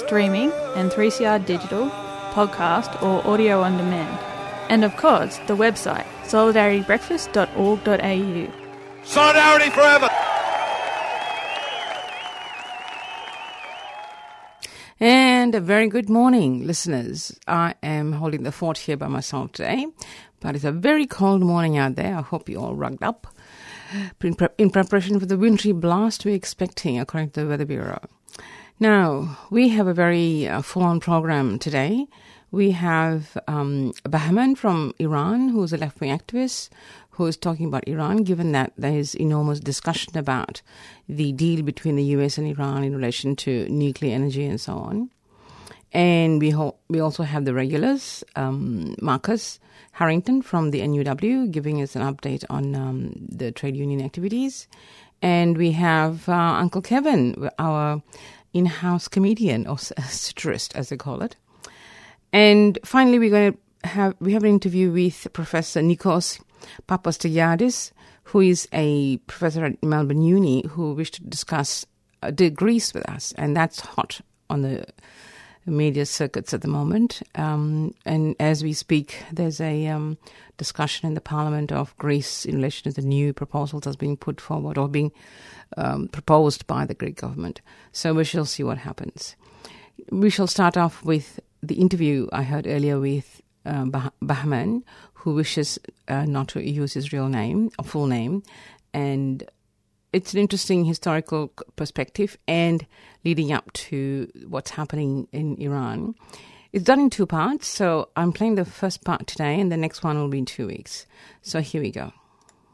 streaming and 3CR digital, podcast or audio on demand. And of course, the website solidaritybreakfast.org.au. Solidarity forever. And a very good morning, listeners. I am holding the fort here by myself today, but it's a very cold morning out there. I hope you're all rugged up in, pre- in preparation for the wintry blast we're expecting, according to the Weather Bureau. Now, we have a very uh, full on program today. We have um, Bahman from Iran, who's a left wing activist, who is talking about Iran, given that there is enormous discussion about the deal between the US and Iran in relation to nuclear energy and so on. And we, ho- we also have the regulars, um, Marcus Harrington from the NUW, giving us an update on um, the trade union activities. And we have uh, Uncle Kevin, our in house comedian or satirist, as they call it. And finally, we're going to have we have an interview with Professor Nikos Papastergiadis, who is a professor at Melbourne Uni, who wished to discuss uh, Greece with us, and that's hot on the media circuits at the moment. Um, and as we speak, there's a um, discussion in the Parliament of Greece in relation to the new proposals that's being put forward or being um, proposed by the Greek government. So we shall see what happens. We shall start off with the interview I heard earlier with uh, bah- Bahman, who wishes uh, not to use his real name, a full name, and it's an interesting historical perspective and leading up to what's happening in Iran. It's done in two parts, so I'm playing the first part today, and the next one will be in two weeks. So here we go.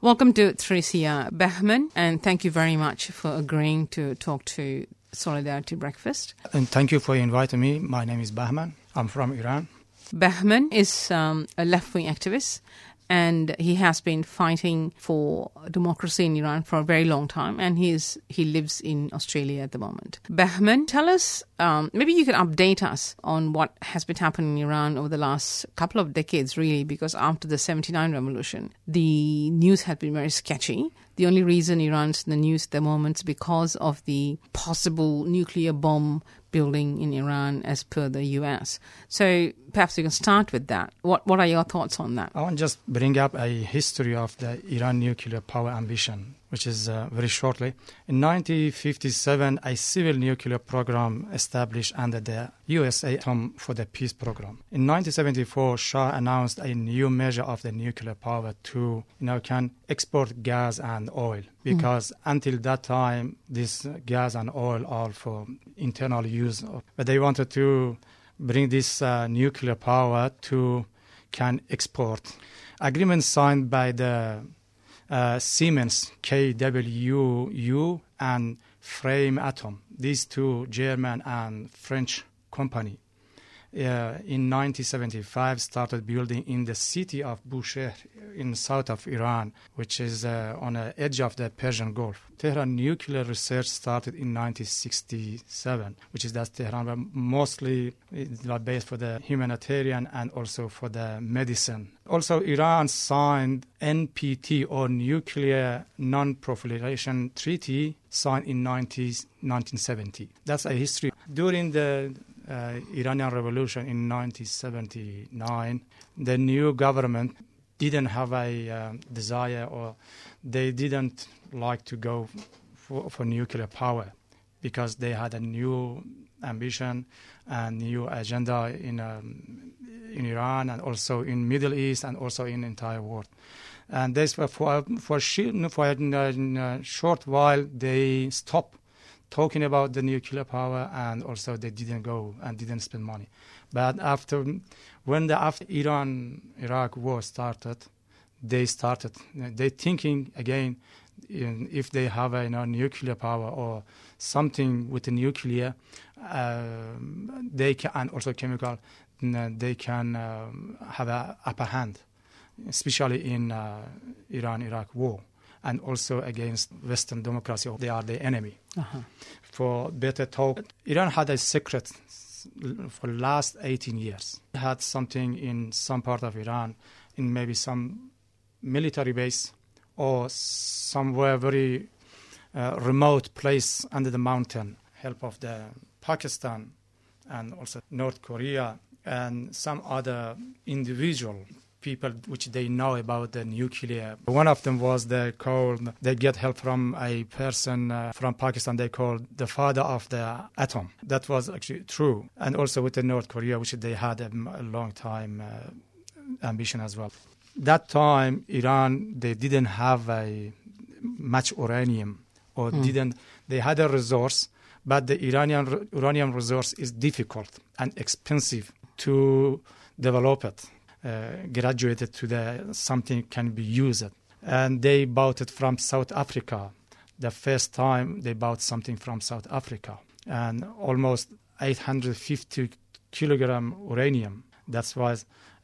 Welcome to 3CR Bahman, and thank you very much for agreeing to talk to Solidarity Breakfast. And thank you for inviting me. My name is Bahman. I'm from Iran. Bahman is um, a left wing activist and he has been fighting for democracy in Iran for a very long time, and he is he lives in Australia at the moment. Bahman, tell us, um, maybe you can update us on what has been happening in Iran over the last couple of decades, really, because after the '79 revolution, the news had been very sketchy. The only reason Iran's in the news at the moment is because of the possible nuclear bomb building in Iran as per the US. So perhaps you can start with that. What what are your thoughts on that? I want to just bring up a history of the Iran nuclear power ambition, which is uh, very shortly. In 1957, a civil nuclear program established under the USA Atom for the Peace program. In 1974, Shah announced a new measure of the nuclear power to, you know, can export gas and oil because mm. until that time, this gas and oil are for internal use. But they wanted to bring this uh, nuclear power to can export. Agreement signed by the uh, Siemens, KWU, and Framatome, these two German and French company. Uh, in 1975 started building in the city of Bushehr in south of Iran, which is uh, on the edge of the Persian Gulf. Tehran nuclear research started in 1967, which is that Tehran, but mostly based for the humanitarian and also for the medicine. Also, Iran signed NPT or Nuclear Non-Proliferation Treaty signed in 19, 1970. That's a history. During the uh, Iranian Revolution in 1979, the new government didn't have a uh, desire or they didn't like to go for, for, nuclear power because they had a new ambition and new agenda in um, in Iran and also in Middle East and also in entire world. And this for for for, for a short while they stopped talking about the nuclear power and also they didn't go and didn't spend money. But after when the after Iran Iraq war started, they started they thinking again in, if they have a you know, nuclear power or something with the nuclear, uh, they can and also chemical, they can um, have a upper hand, especially in uh, Iran-Iraq war, and also against Western democracy. They are the enemy. Uh-huh. For better talk, Iran had a secret for last 18 years. It had something in some part of Iran, in maybe some military base or somewhere very uh, remote place under the mountain, help of the Pakistan and also North Korea and some other individual people which they know about the nuclear. One of them was they called they get help from a person uh, from Pakistan they called the father of the atom. That was actually true, and also with the North Korea, which they had a, a long time uh, ambition as well. That time, Iran they didn't have a much uranium, or mm. didn't they had a resource, but the Iranian uranium resource is difficult and expensive to develop it, graduated to the something can be used. And they bought it from South Africa. The first time they bought something from South Africa, and almost 850 kilogram uranium. That's why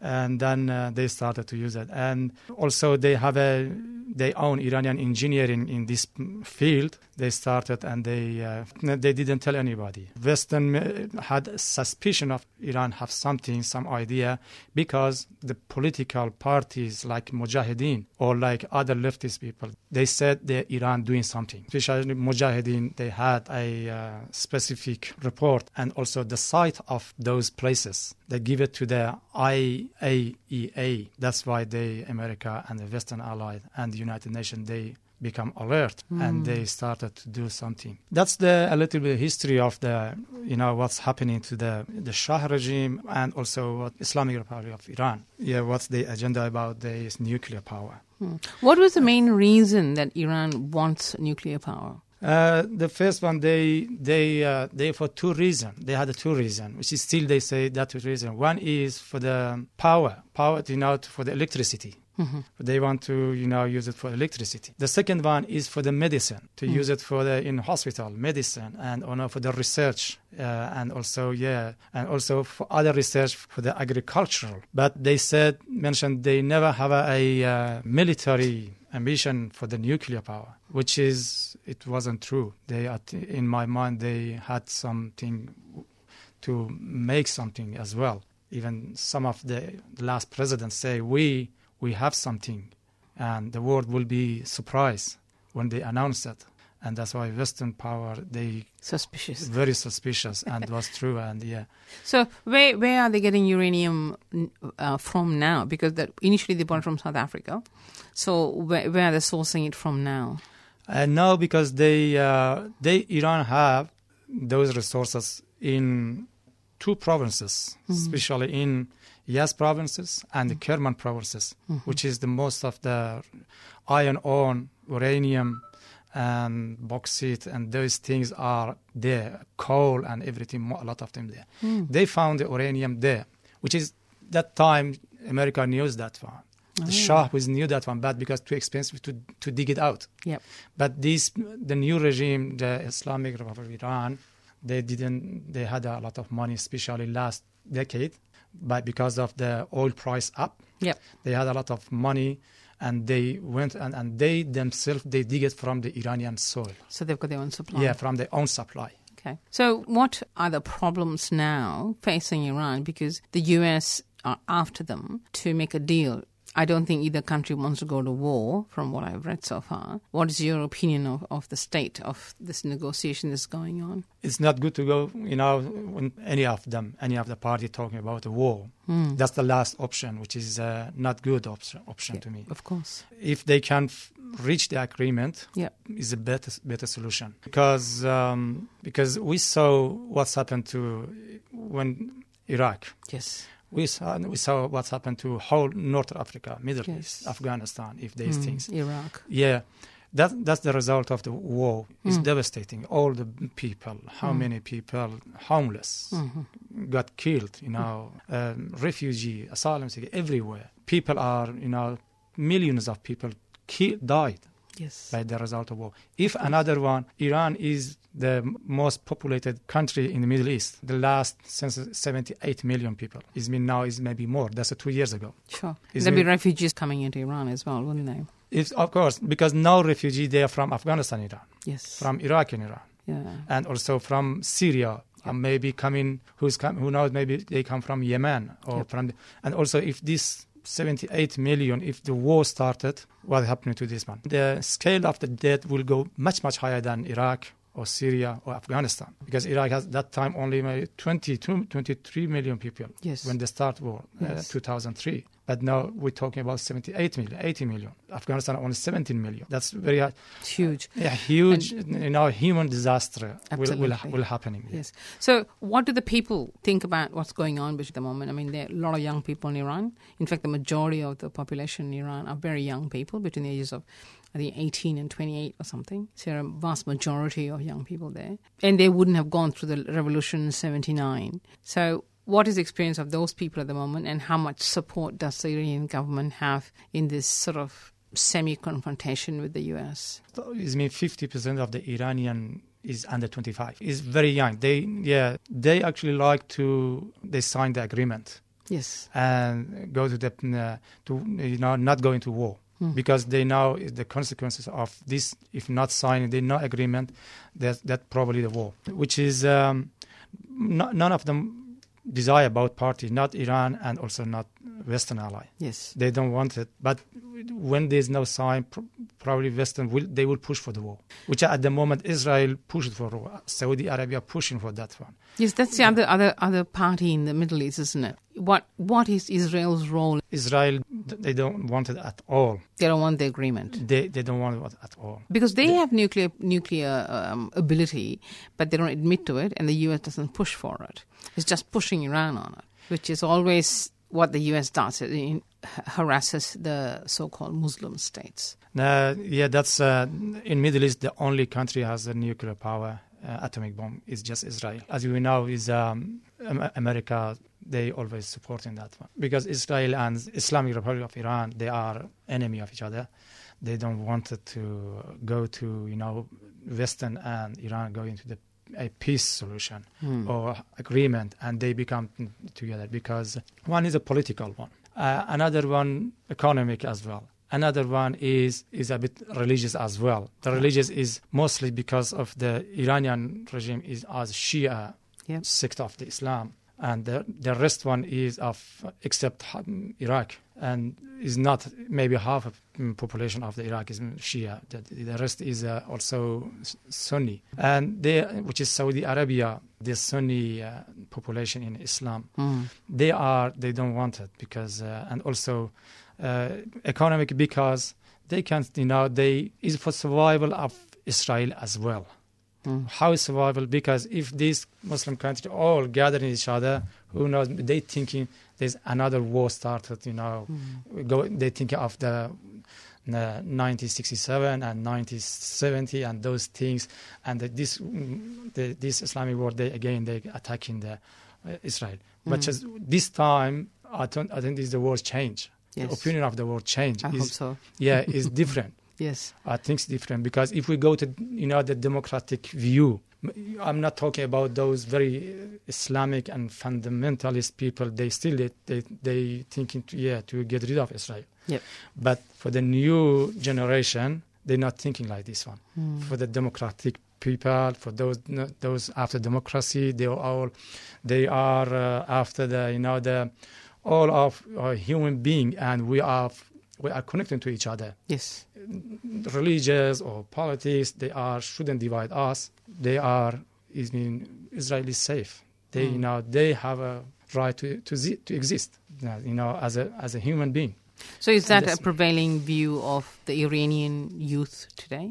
and then uh, they started to use it. And also they have a they own Iranian engineering in this field. They started and they uh, they didn't tell anybody. Western had suspicion of Iran have something, some idea, because the political parties like Mujahideen or like other leftist people, they said that Iran doing something. Especially Mujahideen, they had a uh, specific report and also the site of those places. They give it to the IAEA. That's why they, America and the Western allied and the United Nations, they become alert mm. and they started to do something. That's the a little bit history of the you know what's happening to the the Shah regime and also what Islamic Republic of Iran. Yeah, what's the agenda about the nuclear power? Mm. What was the main reason that Iran wants nuclear power? Uh, the first one, they they uh, they for two reasons. They had two reasons, which is still they say that two reason. One is for the power, power you know for the electricity. Mm-hmm. They want to, you know, use it for electricity. The second one is for the medicine, to mm. use it for the in hospital medicine and or for the research uh, and also yeah, and also for other research for the agricultural. But they said mentioned they never have a, a uh, military ambition for the nuclear power, which is it wasn't true. They, in my mind, they had something to make something as well. Even some of the last presidents say we we have something, and the world will be surprised when they announce it. And that's why Western power they suspicious, very suspicious, and was true. And yeah. So where where are they getting uranium uh, from now? Because that initially they bought from South Africa. So where, where are they sourcing it from now? Uh, no, because they uh, they Iran have those resources in two provinces, mm-hmm. especially in Yazd provinces and the mm-hmm. Kerman provinces, mm-hmm. which is the most of the iron ore, uranium, and bauxite, and those things are there, coal and everything, a lot of them there. Mm. They found the uranium there, which is that time America knew that one. The oh. Shah was knew that one, but because too expensive to, to dig it out. Yep. But this, the new regime, the Islamic Republic of Iran, they didn't. They had a lot of money, especially last decade, but because of the oil price up, yep. they had a lot of money and they went and, and they themselves they dig it from the Iranian soil. So they've got their own supply. Yeah, from their own supply. Okay. So what are the problems now facing Iran because the US are after them to make a deal I don't think either country wants to go to war, from what I've read so far. What is your opinion of, of the state of this negotiation that's going on? It's not good to go, you know, when any of them, any of the party talking about a war. Mm. That's the last option, which is uh, not good option, option yeah, to me. Of course. If they can f- reach the agreement, yeah. is a better better solution because um, because we saw what's happened to when Iraq. Yes. We saw, we saw what's happened to whole North Africa, Middle Yes. East, Afghanistan, if these Mm, things. Iraq. Yeah, that that's the result of the war. It's Mm. devastating. All the people, how Mm. many people homeless Mhm. got killed. You know, um, refugee, asylum seeker, everywhere. People are, you know, millions of people ki- died Yes. by the result of war. If another one, Iran is the most populated country in the Middle East. The last census, 78 million people. Is mean now is maybe more. That's uh, two years ago. Sure. There'll be refugees coming into Iran as well, wouldn't they? If, of course, because no refugee they are from Afghanistan, Iran, Yes. from Iraq and Iran. yeah. and also from Syria. And maybe coming, who's come, who knows? Maybe they come from Yemen or Yep. from. The, and also, if this 78 million, if the war started, what happened to this one? The scale of the death will go much much higher than Iraq or Syria or Afghanistan because Iraq has that time only maybe 22, 23 million people Yes. when they start war, Yes. uh, 2003. But now we're talking about 78 million, 80 million. Afghanistan only 17 million. That's very. It's huge. Yeah, huge, you know, human disaster will, will, will happening. Yes. So, what do the people think about what's going on at the moment? I mean, there are a lot of young people in Iran. In fact, the majority of the population in Iran are very young people between the ages of, I think, 18 and 28 or something. So, there are a vast majority of young people there. And they wouldn't have gone through the revolution in 79. So, what is the experience of those people at the moment, and how much support does the Iranian government have in this sort of semi confrontation with the US? So It means 50% of the Iranian is under 25. Is very young. They yeah, they actually like to they sign the agreement Yes. and go to the uh, to you know not go into war Hmm. because they know the consequences of this if not signing the no agreement that that probably the war which is um, no, none of them desire both parties not Iran and also not Western ally Yes. they don't want it. But when there's no sign, pr- probably Western will they will push for the war, which at the moment Israel pushed for war. Saudi Arabia pushing for that one. Yes, that's the other other other party in the Middle East, isn't it? What what is Israel's role? Israel they don't want it at all. They don't want the agreement They they don't want it at all. because they have nuclear nuclear um, ability, but they don't admit to it, and the U.S. doesn't push for it. It's just pushing Iran on it, which is always what the U.S. does. It harasses the so-called Muslim states. Uh, yeah, that's uh, in Middle East. The only country has a nuclear power, uh, atomic bomb, is just Israel. As we know, is um, America. They always supporting that one because Israel and Islamic Republic of Iran they are enemy of each other. They don't want to go to you know Western and Iran go into the a peace solution Hmm. or agreement, and they become together because one is a political one, uh, another one economic as well. Another one is is a bit religious as well. The religious is mostly because of the Iranian regime is as Shia Yep. sect of the Islam, and the the rest one is of except Iraq and is not maybe half of mm, population of the Iraq is Shia. The, the rest is uh, also Sunni, and they which is Saudi Arabia. The Sunni uh, population in Islam, Hmm. they are they don't want it because uh, and also uh, economic because they can't you know they is for survival of Israel as well. Hmm. How is survival? Because if these Muslim countries all gathering each other, who knows? They thinking there's another war started. You know, Hmm. go. They thinking of the. Uh, 1967 and 1970 and those things and the, this mm, the, this Islamic war they again they attacking the uh, Israel but Mm. just this time I don't I think this the world change Yes. the opinion of the world change I is, hope so. yeah is different Yes. I think it's different because if we go to you know the democratic view, I'm not talking about those very uh, Islamic and fundamentalist people. They still they they, they thinking to, yeah to get rid of Israel. Yep. But for the new generation, they're not thinking like this one. Hmm. For the democratic people, for those those after democracy, they are all they are uh, after the you know the all of uh, human being, and we are we are connecting to each other Yes. religious or politics, they are shouldn't divide us. They are, I mean, Israel is safe. They, you Mm. know, they have a right to to, to exist, you know, as a as a human being. So is that a prevailing view of the Iranian youth today?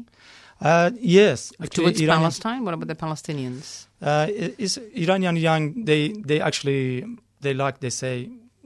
Uh, yes. Towards Iranian- Palestine? What about the Palestinians? Uh, is Iranian young? They they actually they like they say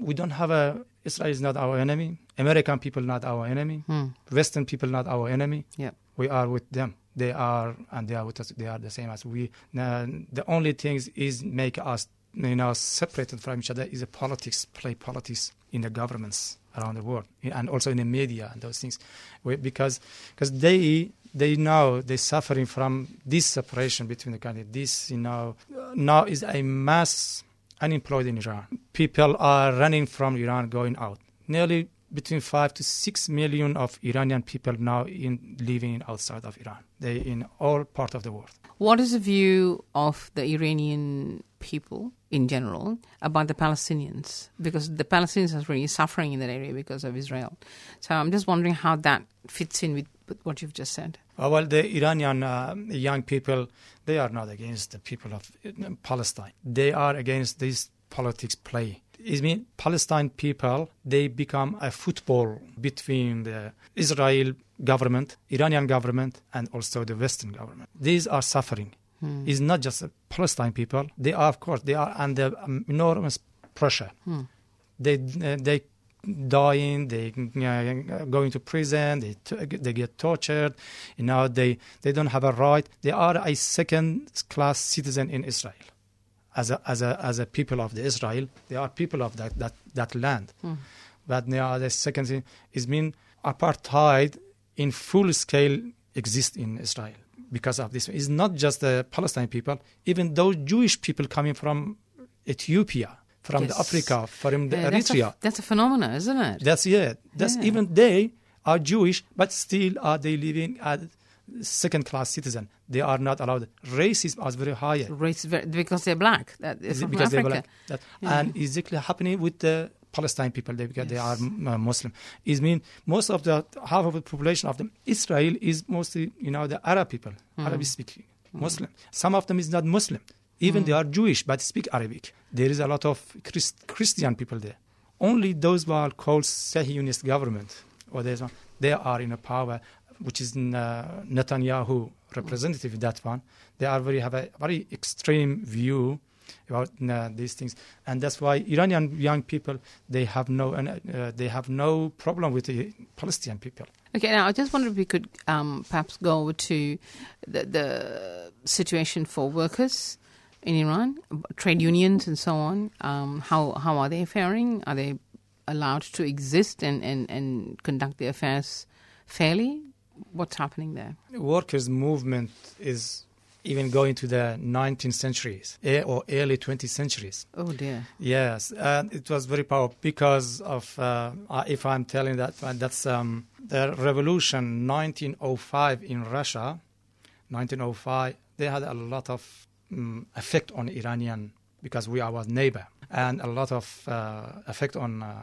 we don't have a Israel is not our enemy. American people not our enemy. Hmm. Western people not our enemy. Yeah. We are with them. They are and they are with us. They are the same as we. Uh, the only things is make us you know separated from each other is a politics. Play politics in the governments around the world and also in the media and those things, We- because because they they know they're suffering from this separation between the country. This you know now is a mass unemployed in Iran. People are running from Iran, going out. Nearly between five to six million of Iranian people now in living outside of Iran. They in all part of the world. What is the view of the Iranian people in general about the Palestinians? Because the Palestinians are really suffering in that area because of Israel. So I'm just wondering how that fits in with, what you've just said. Uh, well, the Iranian uh, young people, they are not against the people of uh, Palestine. They are against this politics play. It means Palestine people, they become a football between the Israel government, Iranian government, and also the Western government. These are suffering. Hmm. It's not just the Palestine people. They are, of course, they are under enormous pressure. Hmm. They uh, they dying, they uh, going to prison, they t- they get tortured. You know, they they don't have a right. They are a second class citizen in Israel. As a as a as a people of the Israel, they are people of that that that land. Hmm. But they are the second thing is mean apartheid in full scale exists in Israel because of this. It's not just the Palestine people, even those Jewish people coming from Ethiopia, from the Africa, from the Yeah, that's, Eritrea. a, that's a phenomenon, isn't it? That's yeah. That's Yeah. even they are Jewish, but still are they living as second class citizen. They are not allowed. Racism is very high. Race, because they're black. That, they're Is it because Africa. they were like that. Yeah. And exactly happening with the Palestine people they, because they are uh, Muslim. Is mean most of the half of the population of them Israel is mostly you know the Arab people, Mm. Arabic speaking Muslim. Some of them is not Muslim. Even Mm. they are Jewish but speak Arabic. There is a lot of Christ, Christian people there. Only those who are called Zionist government or they are in a power which is Netanyahu representative that one. They are very have a very extreme view about uh, these things, and that's why Iranian young people they have no uh, they have no problem with the Palestinian people. Okay, now I just wonder if we could um, perhaps go over to the, the situation for workers in Iran, trade unions and so on. Um, how how are they faring? Are they allowed to exist and, and, and conduct their affairs fairly? What's happening there? Workers' movement is even going to the 19th centuries eh, or early 20th centuries. Oh dear. Yes, and it was very powerful because of, uh, if I'm telling that, uh, that's um, the revolution 1905 in Russia, 1905, they had a lot of um, effect on Iranian because we are our neighbor, and a lot of uh, effect on uh,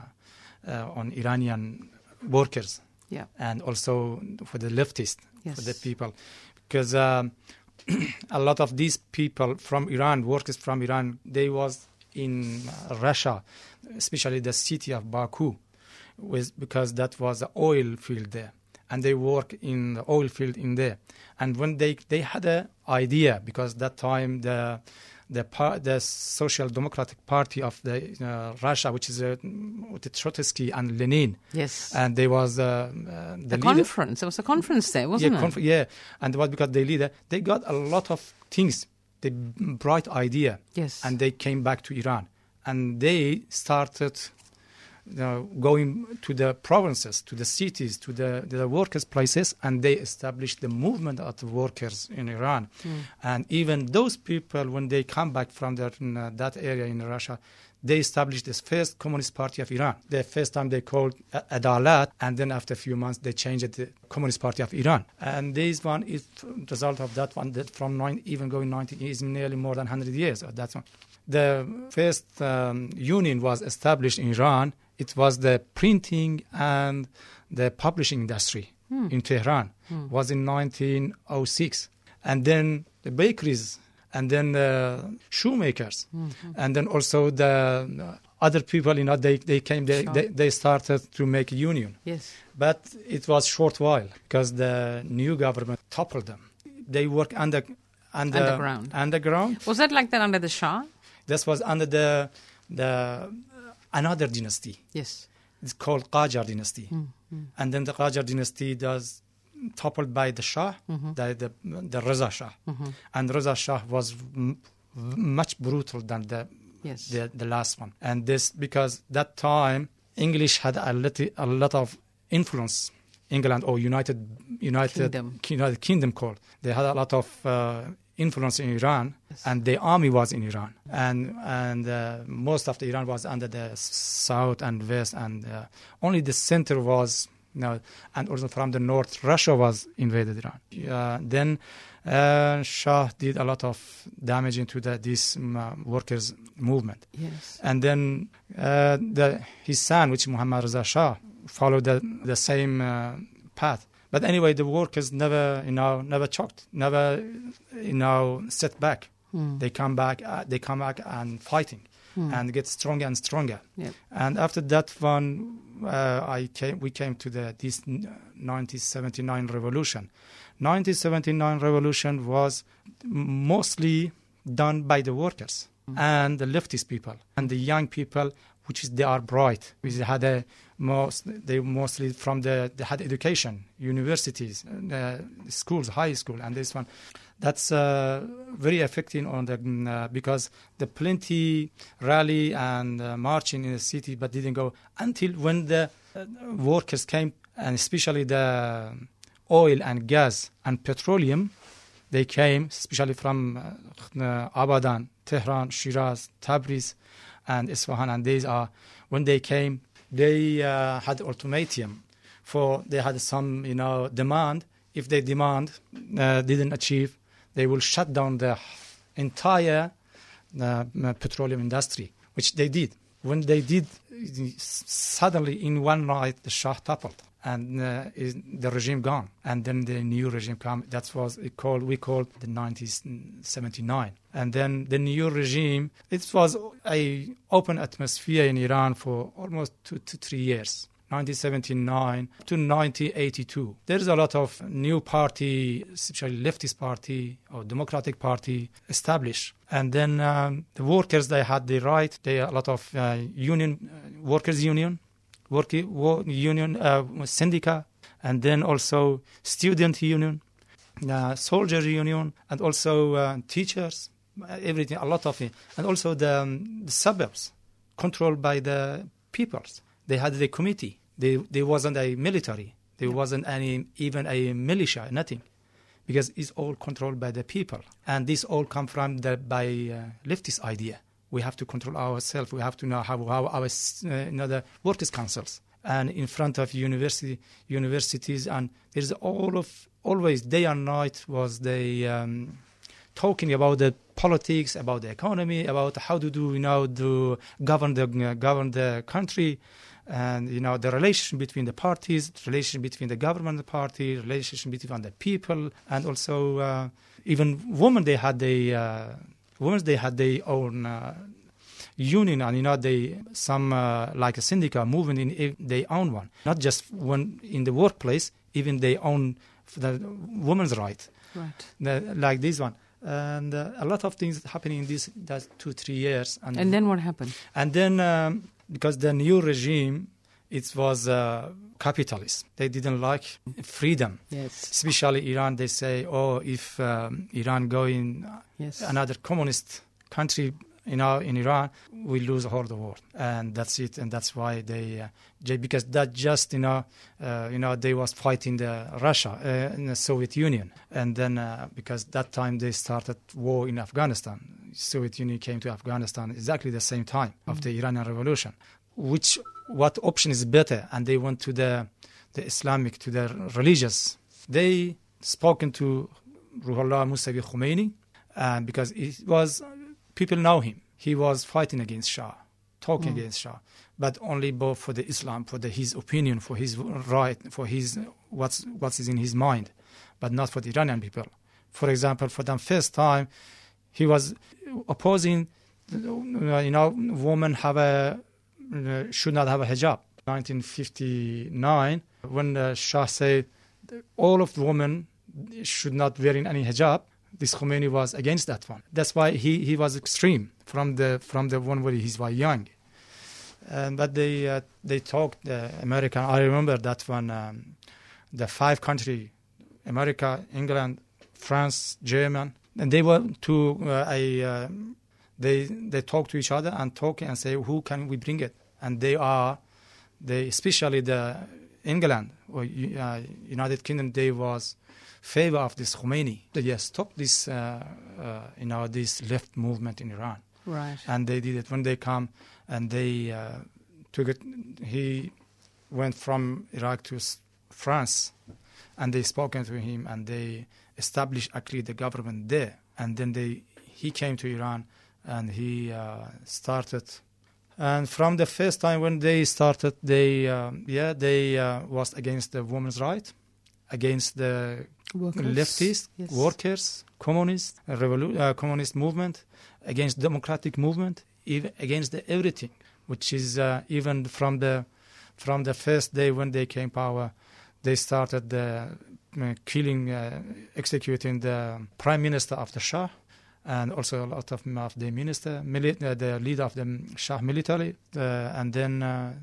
uh, on Iranian workers, Yeah. and also for the leftists, for the people, because. Um, a lot of these people from Iran, workers from Iran, they was in Russia, especially the city of Baku, was because that was the oil field there, and they work in the oil field in there. And when they they had a idea because that time the the par- the Social Democratic Party of the uh, Russia, which is uh, with Trotsky and Lenin, Yes. and there was uh, uh, the the conference. There was a conference there, wasn't yeah, it? conf- yeah, and it was because the leader they got a lot of things, the bright idea, Yes. and they came back to Iran, and they started. Going to the provinces, to the cities, to the, the workers' places, and they established the movement of the workers in Iran. Mm. And even those people, when they come back from their, in, uh, that area in Russia, they established this first Communist Party of Iran. The first time they called Adalat, and then after a few months they changed it to Communist Party of Iran. And this one is result of that one that from nine, even going 90 is nearly more than 100 years of that one. The first um, union was established in Iran. It was the printing and the publishing industry Hmm. in Tehran. Hmm. Was in 1906, and then the bakeries, and then the shoemakers, Mhm. and then also the uh, other people, you know, they, they came, they, Sure. they, they started to make a union. Yes. But it was short while because the new government toppled them. They work under, under Underground. Underground. Was that like that under the Shah? This was under the the another dynasty. Yes. It's called Qajar dynasty. Mm, And then the Qajar dynasty does toppled by the Shah, Mhm. the, the the Reza Shah. Mhm. And Reza Shah was m- much brutal than the, Yes. the the last one. And this because that time English had a lot, a lot of influence. England or United United Kingdom. United Kingdom called. They had a lot of uh, influence in Iran, and the army was in Iran, and and uh, most of the Iran was under the south and west, and uh, only the center was. You know, and also from the north, Russia was invaded Iran. Uh, then uh, Shah did a lot of damage into the, this um, uh, workers' movement. Yes. And then uh, the, his son, which Muhammad Reza Shah, followed the, the same uh, path. But anyway, the workers never, you know, never choked, never, you know, set back. Hmm. They come back, uh, they come back and fighting, Hmm. and get stronger and stronger. Yep. And after that one, uh, I came, we came to the this 1979 revolution. 1979 revolution was mostly done by the workers and the leftist people and the young people, which is they are bright. We had a most they mostly from the they had education, universities, uh, schools, high school, and this one. That's uh, very affecting on the mm, uh, because the plenty rally and uh, marching in the city, but didn't go until when the uh, workers came, and especially the oil and gas and petroleum, they came, especially from Abadan, Tehran, Shiraz, Tabriz, and Isfahan, and these are when they came, they uh, had ultimatum for they had some you know demand. If they demand uh, didn't achieve, they will shut down the entire uh, petroleum industry, which they did. When they did, suddenly in one night the Shah toppled and uh, is the regime gone, and then the new regime come. That was called we called the 1979, and then the new regime. It was a open atmosphere in Iran for almost two to three years. 1979 to 1982. There's a lot of new party, especially leftist party or democratic party established. And then um, the workers, they had the right, they a lot of uh, union, uh, workers union, working wo- union, uh, syndicat, and then also student union, uh, soldier union, and also uh, teachers, everything, a lot of it. And also the, um, the suburbs controlled by the peoples. They had the committee. They, there wasn't a military. There wasn't any even a militia, nothing, because it's all controlled by the people. And this all come from the by uh, leftist idea. We have to control ourselves. We have to know how, how our uh, the workers' councils and in front of university universities and there's all of always day and night was they um, talking about the politics, about the economy, about how to do you know to govern the uh, govern the country, and you know the relation between the parties, relation between the government and the party, relation between the people, and also uh, even women they had the uh, women they had their own. Uh, union and you know they some uh, like a syndicate movement in they own one not just one in the workplace even they own the women's right Right. the, like this one and uh, a lot of things happening in these that two three years and And then what happened? and then um, because the new regime it was uh, capitalist they didn't like freedom. Yes. especially iran they say oh if um, iran going Yes. another communist country you know in iran we lose all the war. And that's it and that's why they uh, because that just you know uh, you know they was fighting the russia uh, in the soviet union. And then uh, because that time they started war in afghanistan. Soviet union came to afghanistan exactly the same time of the iranian revolution which what option is better and they went to the the islamic to the religious. They spoken to ruhollah musavi khomeini and because it was people know him. He was fighting against shah talking Mm. against shah but only both for the islam for the, his opinion for his right for his what's what's in his mind but not for the iranian people. For example for the first time he was opposing uh, you know women have a uh, should not have a hijab. 1959, when the Shah said all of the women should not wearing any hijab, this Khomeini was against that one. That's why he, he was extreme from the from the one where he was young. And but they uh, they talked uh, American. I remember that one. Um, the five country, America, England, France, German, and they went to uh, a. Uh, they they talk to each other and talk and say who can we bring it, and they are, they especially the England or uh, United Kingdom. They was favor of this Khomeini. They yes, stop this, uh, uh, you know, this left movement in Iran. Right. And they did it when they come and they uh, took it. He went from Iraq to France, and they spoken to him, and they established actually the government there. And then they he came to Iran, and he uh, started. And from the first time when they started, they um, yeah they uh, was against the women's right, against the Workers. leftists, Yes. workers, communists, revolu- uh, communist movement, against democratic movement, even against the everything, which is uh, even from the from the first day when they came power, they started the uh, killing, uh, executing the prime minister of the Shah, and also a lot of, of the minister, mili- uh, the leader of the Shah military, uh, and then uh,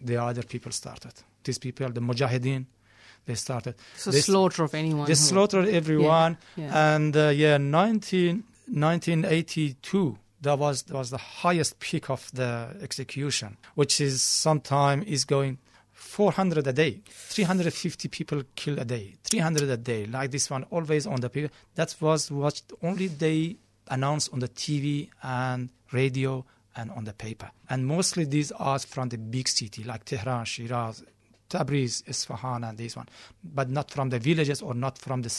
the other people started. These people, the Mujahideen, they started. So They slaughter of anyone. They who- slaughtered everyone, Yeah. and uh, yeah, 19, 1982. That was that was the highest peak of the execution, which is sometime is going 400 a day, 350 people killed a day, 300 a day, like this one, always on the people. That was what only they announced on the TV and radio and on the paper. And mostly these are from the big city like Tehran, Shiraz, Tabriz, Isfahan, and this one, but not from the villages or not from the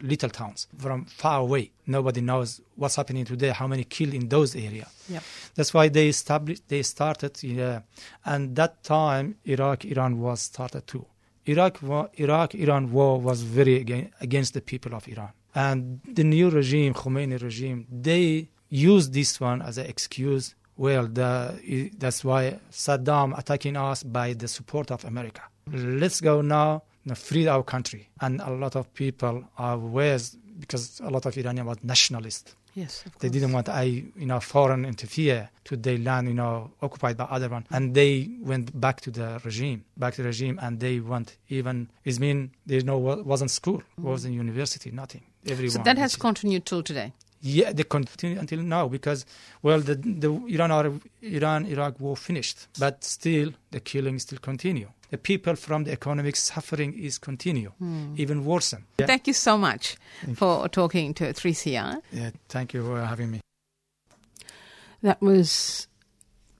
little towns, from far away. Nobody knows what's happening today, how many killed in those areas. Yep. That's why they established, they started, yeah. And that time, Iraq, Iran was started too. Iraq, wa- Iraq, Iran war was very against the people of Iran. And the new regime, Khomeini regime, they used this one as an excuse. Well, the, that's why Saddam attacking us by the support of America. Let's go now and free our country. And a lot of people are aware because a lot of Iranian was nationalist. Yes, of They didn't want a you know foreign interfere to their land, you know, occupied by other one, and they went back to the regime, back to the regime, and they went even. It mean there no wasn't school, mm-hmm. wasn't university, nothing. Everyone. So that has continued till today. Yeah, they continue until now because, well, the the Iran Iran Iraq war finished, but still the killing still continue. The people from the economic suffering is continue, Hmm. even worse. Yeah. Thank you so much Thank for talking to 3CR. yeah, thank you for having me. That was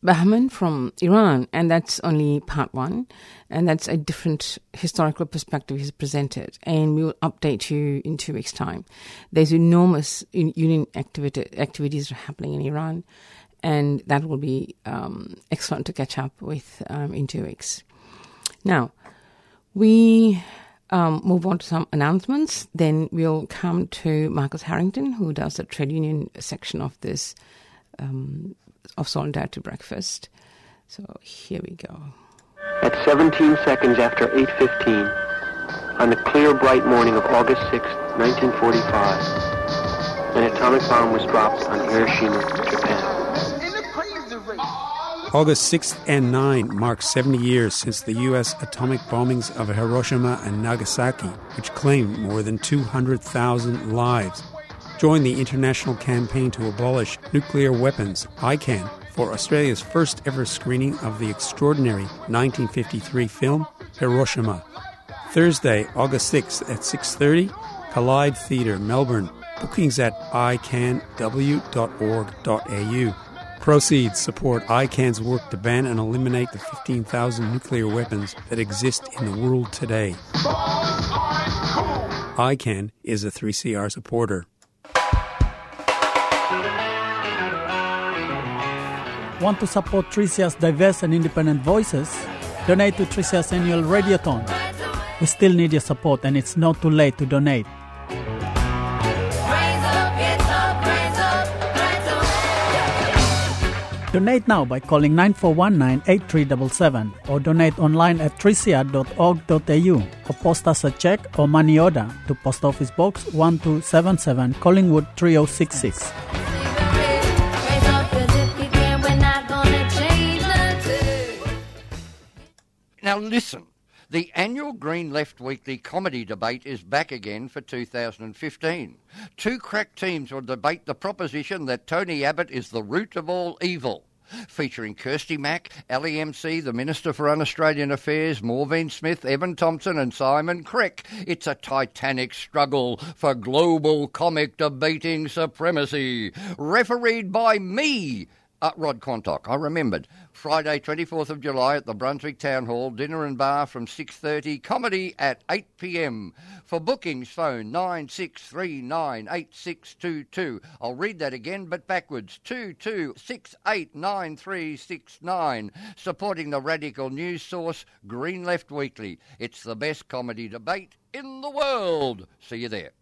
Bahman from Iran, and that's only part one, and that's a different historical perspective he's presented. And we will update you in two weeks' time. There's enormous union activity, activities happening in Iran, and that will be um, excellent to catch up with um, in two weeks. Now, we um, move on to some announcements. Then we'll come to Marcus Harrington, who does the trade union section of this um, of Solidarity Breakfast. So here we go. At 17 seconds after 8.15, on the clear, bright morning of August 6, 1945, an atomic bomb was dropped on Hiroshima, Japan. August 6th and 9 mark 70 years since the U.S. atomic bombings of Hiroshima and Nagasaki, which claimed more than 200,000 lives. Join the international campaign to abolish nuclear weapons, ICAN, for Australia's first ever screening of the extraordinary 1953 film Hiroshima. Thursday, August 6th at 6:30, Collide Theatre, Melbourne. Bookings at icanw.org.au. Proceeds support ICAN's work to ban and eliminate the 15,000 nuclear weapons that exist in the world today. ICAN is a 3CR supporter. Want to support 3CR's diverse and independent voices? Donate to 3CR's annual Radiothon. We still need your support and it's not too late to donate. Donate now by calling 9419-8377 or donate online at 3cr.org.au or post us a check or money order to Post Office Box 1277 Collingwood 3066. Now listen. The annual Green Left Weekly comedy debate is back again for 2015. Two crack teams will debate the proposition that Tony Abbott is the root of all evil. Featuring Kirsty Mack, LEMC, the Minister for Un-Australian Affairs, Maureen Smith, Evan Thompson and Simon Crick, It's a titanic struggle for global comic debating supremacy. Refereed by me, uh, Rod Quantock. I remembered. Friday, 24th of July at the Brunswick Town Hall, dinner and bar from 6.30, comedy at 8pm. For bookings, phone 96398622. I'll read that again, but backwards, 22689369. Supporting the radical news source, Green Left Weekly. It's the best comedy debate in the world. See you there.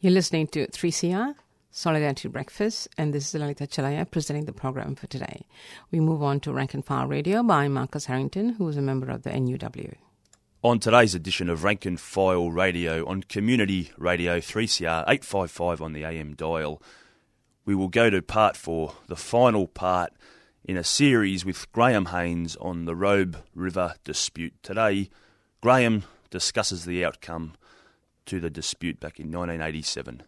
You're listening to 3CR. Solidarity Breakfast, and this is Lalita Chalaya presenting the program for today. We move on to Rank and File Radio by Marcus Harrington, who is a member of the NUW. On today's edition of Rank and File Radio on Community Radio 3CR 855 on the AM dial, we will go to part four, the final part in a series with Graham Haynes on the Robe River dispute. Today, Graham discusses the outcome to the dispute back in 1987.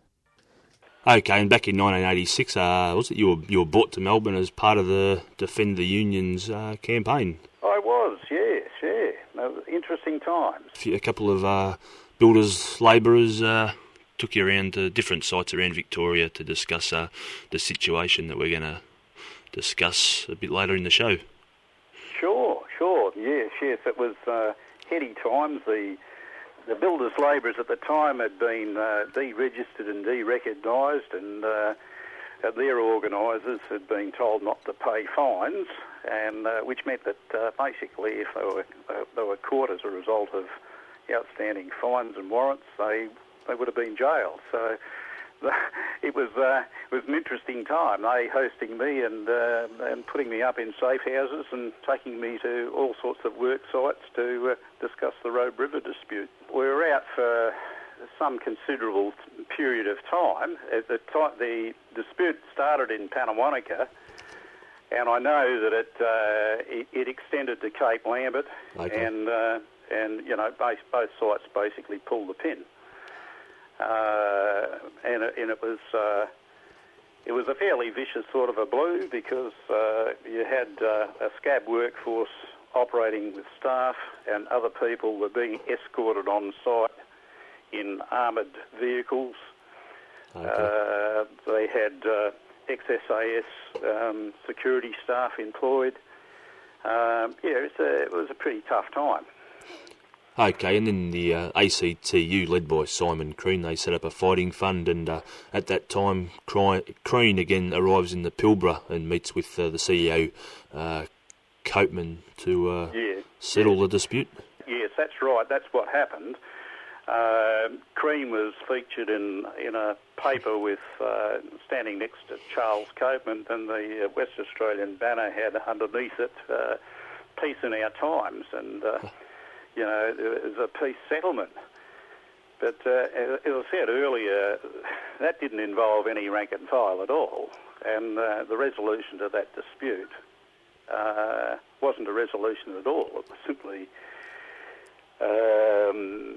Okay, and back in 1986, uh, was it you were you were brought to Melbourne as part of the Defend the Unions uh, campaign? I was, yes, yeah. interesting times. A couple of uh, builders, labourers uh, took you around to different sites around Victoria to discuss uh, the situation that we're going to discuss a bit later in the show. Sure, sure, yes, yes. It was uh, heady times. The the builders' labourers at the time had been uh, deregistered and derecognised, and uh, their organisers had been told not to pay fines, and uh, which meant that uh, basically, if they were they were caught as a result of outstanding fines and warrants, they they would have been jailed. So it was uh, it was an interesting time. They hosting me and uh, and putting me up in safe houses and taking me to all sorts of work sites to uh, discuss the Robe River dispute. We were out for some considerable period of time. At the time, the dispute started in Pannawonica, and I know that it uh, it, it, extended to Cape Lambert, okay. and uh, and you know both both sites basically pulled the pin. Uh, and, it, and it was uh, it was a fairly vicious sort of a blue because uh, you had uh, a scab workforce operating with staff, and other people were being escorted on site in armoured vehicles. Okay. Uh, they had uh, XSAS um, security staff employed. Um, yeah, it was, a, it was a pretty tough time. Okay, and then the uh, ACTU, led by Simon Crean, they set up a fighting fund, and uh, at that time, Crean again arrives in the Pilbara and meets with uh, the CEO, uh, Copeman, to uh, yeah. settle the dispute. Yes, that's right. That's what happened. Uh, Crean was featured in in a paper with uh, standing next to Charles Copeman, and the West Australian banner had underneath it "Peace in Our Times," and you know, was a peace settlement. But uh, as I said earlier, that didn't involve any rank and file at all. And uh, the resolution to that dispute uh, wasn't a resolution at all. It was simply um,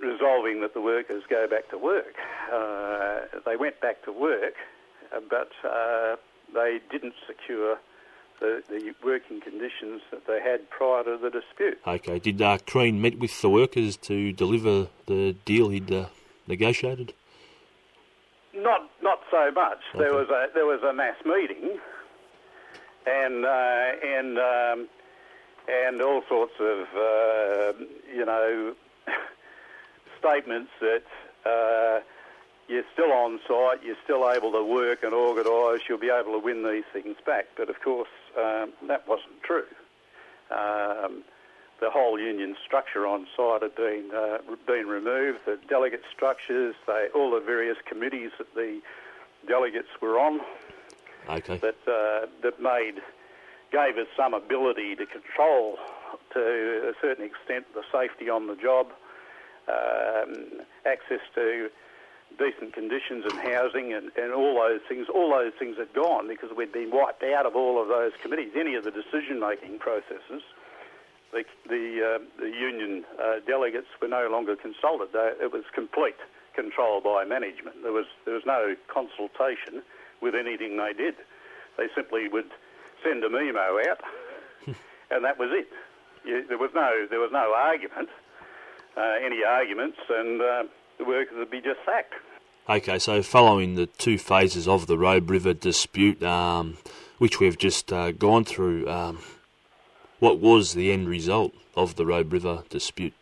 resolving that the workers go back to work. Uh, they went back to work, uh, but uh, they didn't secure the, the working conditions that they had prior to the dispute. Okay. Did uh, Crean meet with the workers to deliver the deal he'd uh, negotiated? Not not so much. Okay. There was a there was a mass meeting, and uh, and um, and all sorts of uh, you know statements that uh, you're still on site, you're still able to work and organise, you'll be able to win these things back. But of course, um, that wasn't true. Um, the whole union structure on site had been uh, been removed. The delegate structures, they, all the various committees that the delegates were on, Okay. that uh, that made gave us some ability to control to a certain extent the safety on the job, um, access to decent conditions and housing and, and all those things. All those things had gone because we'd been wiped out of all of those committees, any of the decision-making processes. The, the, uh, the union uh, delegates were no longer consulted. They, it was complete control by management. There was there was no consultation with anything they did. They simply would send a memo out, and that was it. You, there was no there was no argument, uh, any arguments, and uh, the workers would be just sacked. Okay, so following the two phases of the Robe River dispute, um, which we've just uh, gone through, um, what was the end result of the Robe River dispute?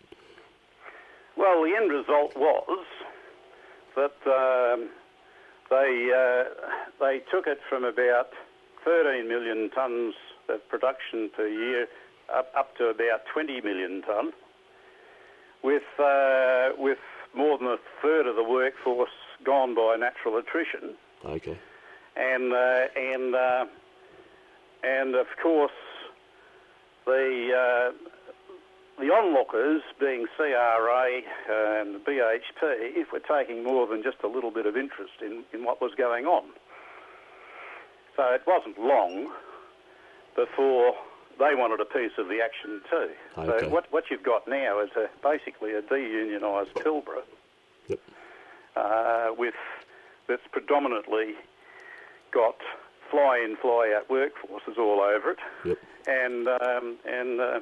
Well, the end result was that um, they uh, they took it from about 13 million tonnes of production per year up, up to about 20 million tonne, with uh, with more than a third of the workforce gone by natural attrition, Okay. and uh, and uh, and of course the uh, the onlookers, being CRA and the BHP, were taking more than just a little bit of interest in, in what was going on. So it wasn't long before they wanted a piece of the action too. Okay. So what, what you've got now is a, basically a deunionised Pilbara uh, with that's predominantly got fly-in, fly-out workforces all over it, Yep. and um, and uh,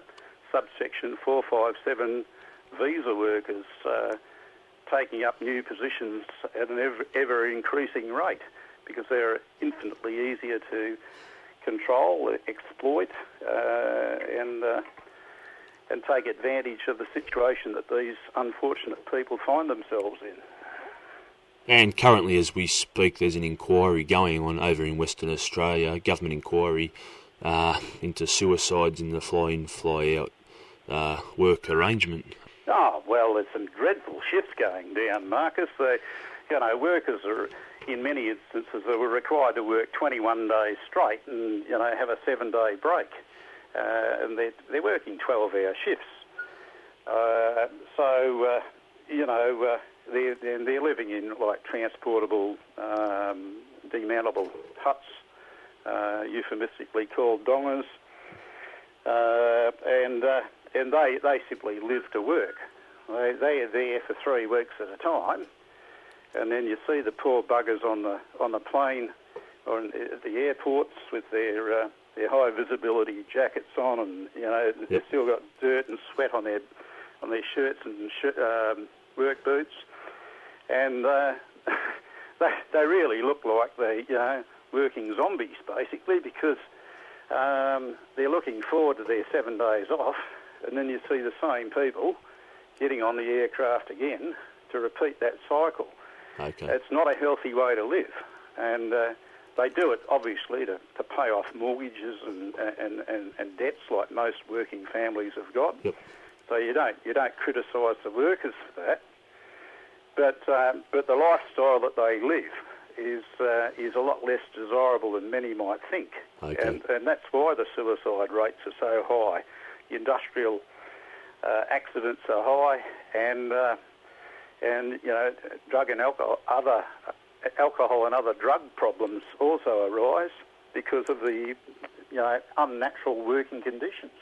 subsection 457 visa workers uh, taking up new positions at an ever, ever increasing rate because they're infinitely easier to control, exploit, uh, and uh, and take advantage of the situation that these unfortunate people find themselves in. And currently, as we speak, there's an inquiry going on over in Western Australia, a government inquiry uh, into suicides in the fly-in, fly-out uh, work arrangement. Oh, well, there's some dreadful shifts going down, Marcus. They, you know, workers are, in many instances, they were required to work 21 days straight and, you know, have a seven-day break. Uh, and they're, they're working 12-hour shifts. Uh, so, uh, you know, uh, they're, they're, living in, like, transportable, um, demountable huts, uh, euphemistically called dongers. Uh, and and they, they simply live to work. They, they are there for three weeks at a time, and then you see the poor buggers on the on the plane or in, at the airports with their uh, their high visibility jackets on, and you know they've still got dirt and sweat on their on their shirts and sh- um, work boots, and uh, they they really look like they you know working zombies basically because um, they're looking forward to their seven days off, and then you see the same people getting on the aircraft again to repeat that cycle. Okay. It's not a healthy way to live, and uh, they do it obviously to, to pay off mortgages and, and, and, and debts like most working families have got. Yep. So you don't you don't criticise the workers for that, but um, but the lifestyle that they live is uh, is a lot less desirable than many might think, Okay. and and that's why the suicide rates are so high. Industrial uh, accidents are high, and uh, and you know drug and alcohol other alcohol and other drug problems also arise because of the you know unnatural working conditions.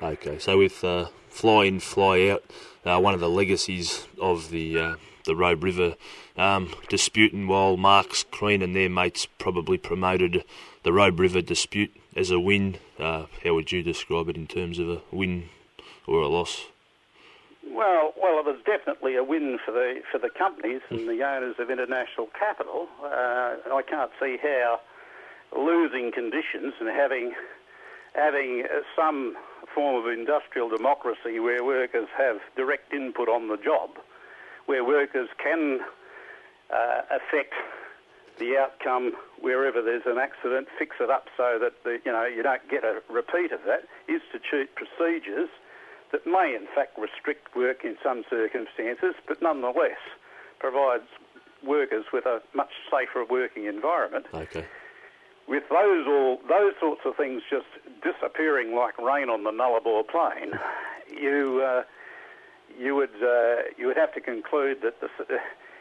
Okay, so with uh, fly in, fly out, uh, one of the legacies of the uh, the Robe River um, dispute, and while Marks, Crean, and their mates probably promoted the Robe River dispute as a win, uh, how would you describe it in terms of a win or a loss? Well, well, it was definitely a win for the for the companies and the owners of international capital. Uh, I can't see how losing conditions and having having some form of industrial democracy where workers have direct input on the job, where workers can uh, affect the outcome wherever there's an accident, fix it up so that the, you know you don't get a repeat of that. Institute procedures that may in fact restrict work in some circumstances, but nonetheless provides workers with a much safer working environment. Okay. with those all those sorts of things just disappearing like rain on the Nullarbor plain, you uh, you would uh, you would have to conclude that the,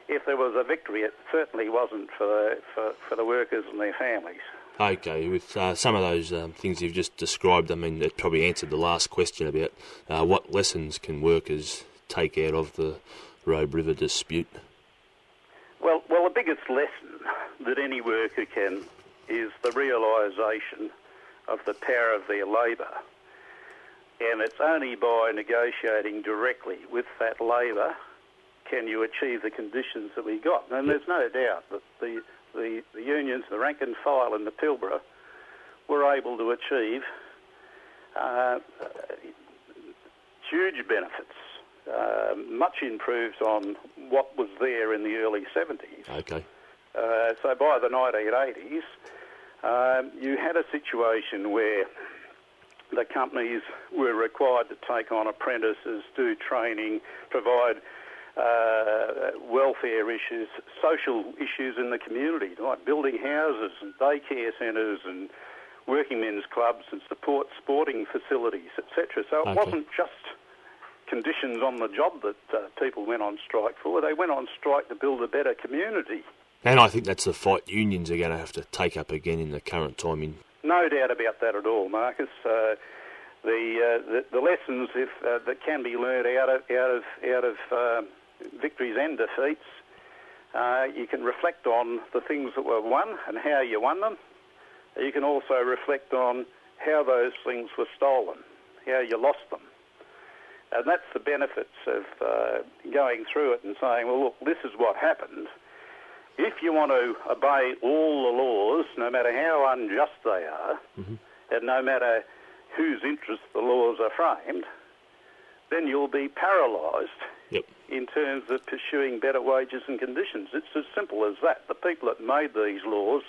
if there was a victory, it certainly wasn't for the, for, for the workers and their families. Okay, with uh, some of those um, things you've just described, I mean, it probably answered the last question about uh, what lessons can workers take out of the Robe River dispute. Well, well, the biggest lesson that any worker can is the realisation of the power of their labour. And it's only by negotiating directly with that labour can you achieve the conditions that we got. And there's no doubt that the, the, the unions, the rank and file and the Pilbara, were able to achieve uh, huge benefits, uh, much improved on what was there in the early 70s. Okay. Uh, so by the 1980s, um, you had a situation where the companies were required to take on apprentices, do training, provide uh, welfare issues, social issues in the community, like building houses and daycare centres and working men's clubs and support sporting facilities, etc. So it Okay. wasn't just conditions on the job that uh, people went on strike for. They went on strike to build a better community. And I think that's the fight unions are going to have to take up again in the current time in No doubt about that at all, Marcus. Uh, the, uh, the the lessons if, uh, that can be learned out of out of out of uh, victories and defeats, uh, you can reflect on the things that were won and how you won them. You can also reflect on how those things were stolen, how you lost them. And that's the benefits of uh, going through it and saying, well, look, this is what happened. If you want to obey all the laws, no matter how unjust they are, and no matter whose interests the laws are framed, then you'll be paralysed Yep. in terms of pursuing better wages and conditions. It's as simple as that. The people that made these laws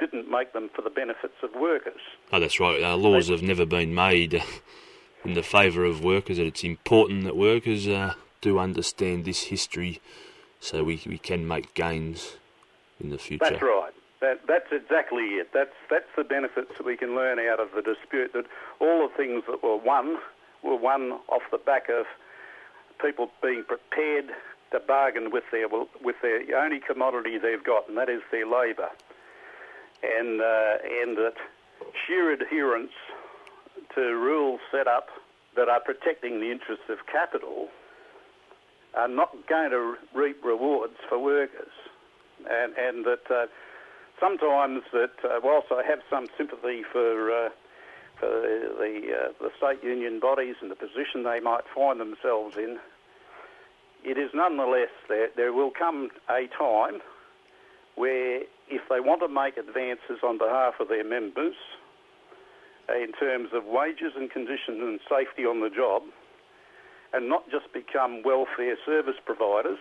didn't make them for the benefits of workers. Oh, that's right. Our laws have never been made in the favour of workers, and it's important that workers uh, do understand this history so we, we can make gains in the future. That's right. That, that's exactly it. That's that's the benefits that we can learn out of the dispute. That all the things that were won were won off the back of people being prepared to bargain with their with their only commodity they've got, and that is their labour. And uh, and that sheer adherence to rules set up that are protecting the interests of capital are not going to reap rewards for workers, and and that uh, sometimes that uh, whilst I have some sympathy for uh, for the uh, the state union bodies and the position they might find themselves in, it is nonetheless there there will come a time where if they want to make advances on behalf of their members in terms of wages and conditions and safety on the job, and not just become welfare service providers,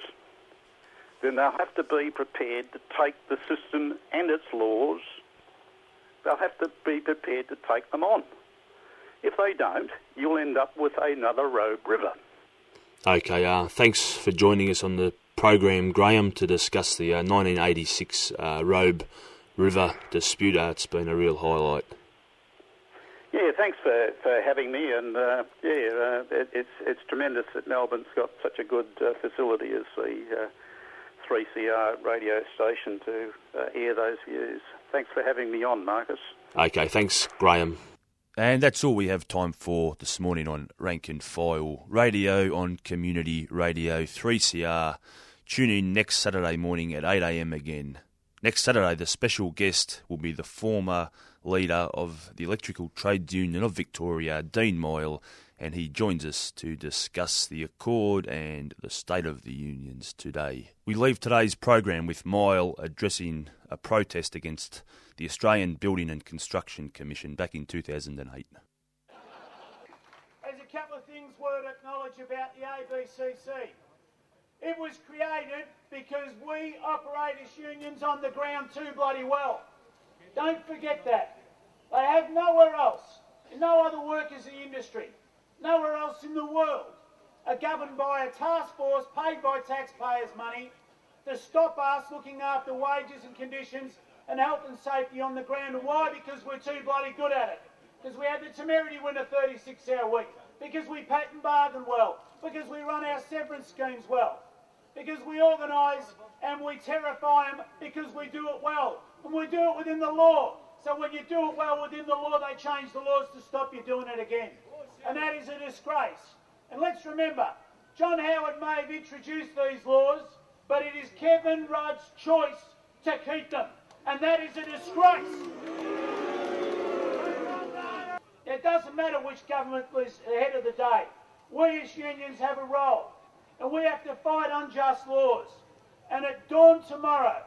then they'll have to be prepared to take the system and its laws, they'll have to be prepared to take them on. If they don't, you'll end up with another Robe River. Okay, uh, thanks for joining us on the program, Graham, to discuss the uh, 1986 uh, Robe River dispute. Uh, it's been a real highlight. Yeah, thanks for, for having me, and uh, yeah, uh, it, it's it's tremendous that Melbourne's got such a good uh, facility as the uh, 3CR radio station to uh, air those views. Thanks for having me on, Marcus. Okay, thanks, Graham. And that's all we have time for this morning on Rank and File Radio on Community Radio 3CR. Tune in next Saturday morning at 8am again. Next Saturday, the special guest will be the former leader of the Electrical Trades Union of Victoria, Dean Mighell, and he joins us to discuss the Accord and the state of the unions today. We leave today's program with Mighell addressing a protest against the Australian Building and Construction Commission back in 2008. There's a couple of things worth acknowledge about the ABCC. It was created because we operate as unions on the ground too bloody well. Don't forget that. They have nowhere else, no other workers in the industry, nowhere else in the world are governed by a task force paid by taxpayers' money to stop us looking after wages and conditions and health and safety on the ground. And why? Because we're too bloody good at it. Because we had the temerity to win a 36 hour week. Because we patent bargain well. Because we run our severance schemes well. Because we organise and we terrify them because we do it well. And we do it within the law. So when you do it well within the law, they change the laws to stop you doing it again. And that is a disgrace. And let's remember, John Howard may have introduced these laws, but it is Kevin Rudd's choice to keep them. And that is a disgrace. It doesn't matter which government was ahead of the day. We as unions have a role. And we have to fight unjust laws. And at dawn tomorrow,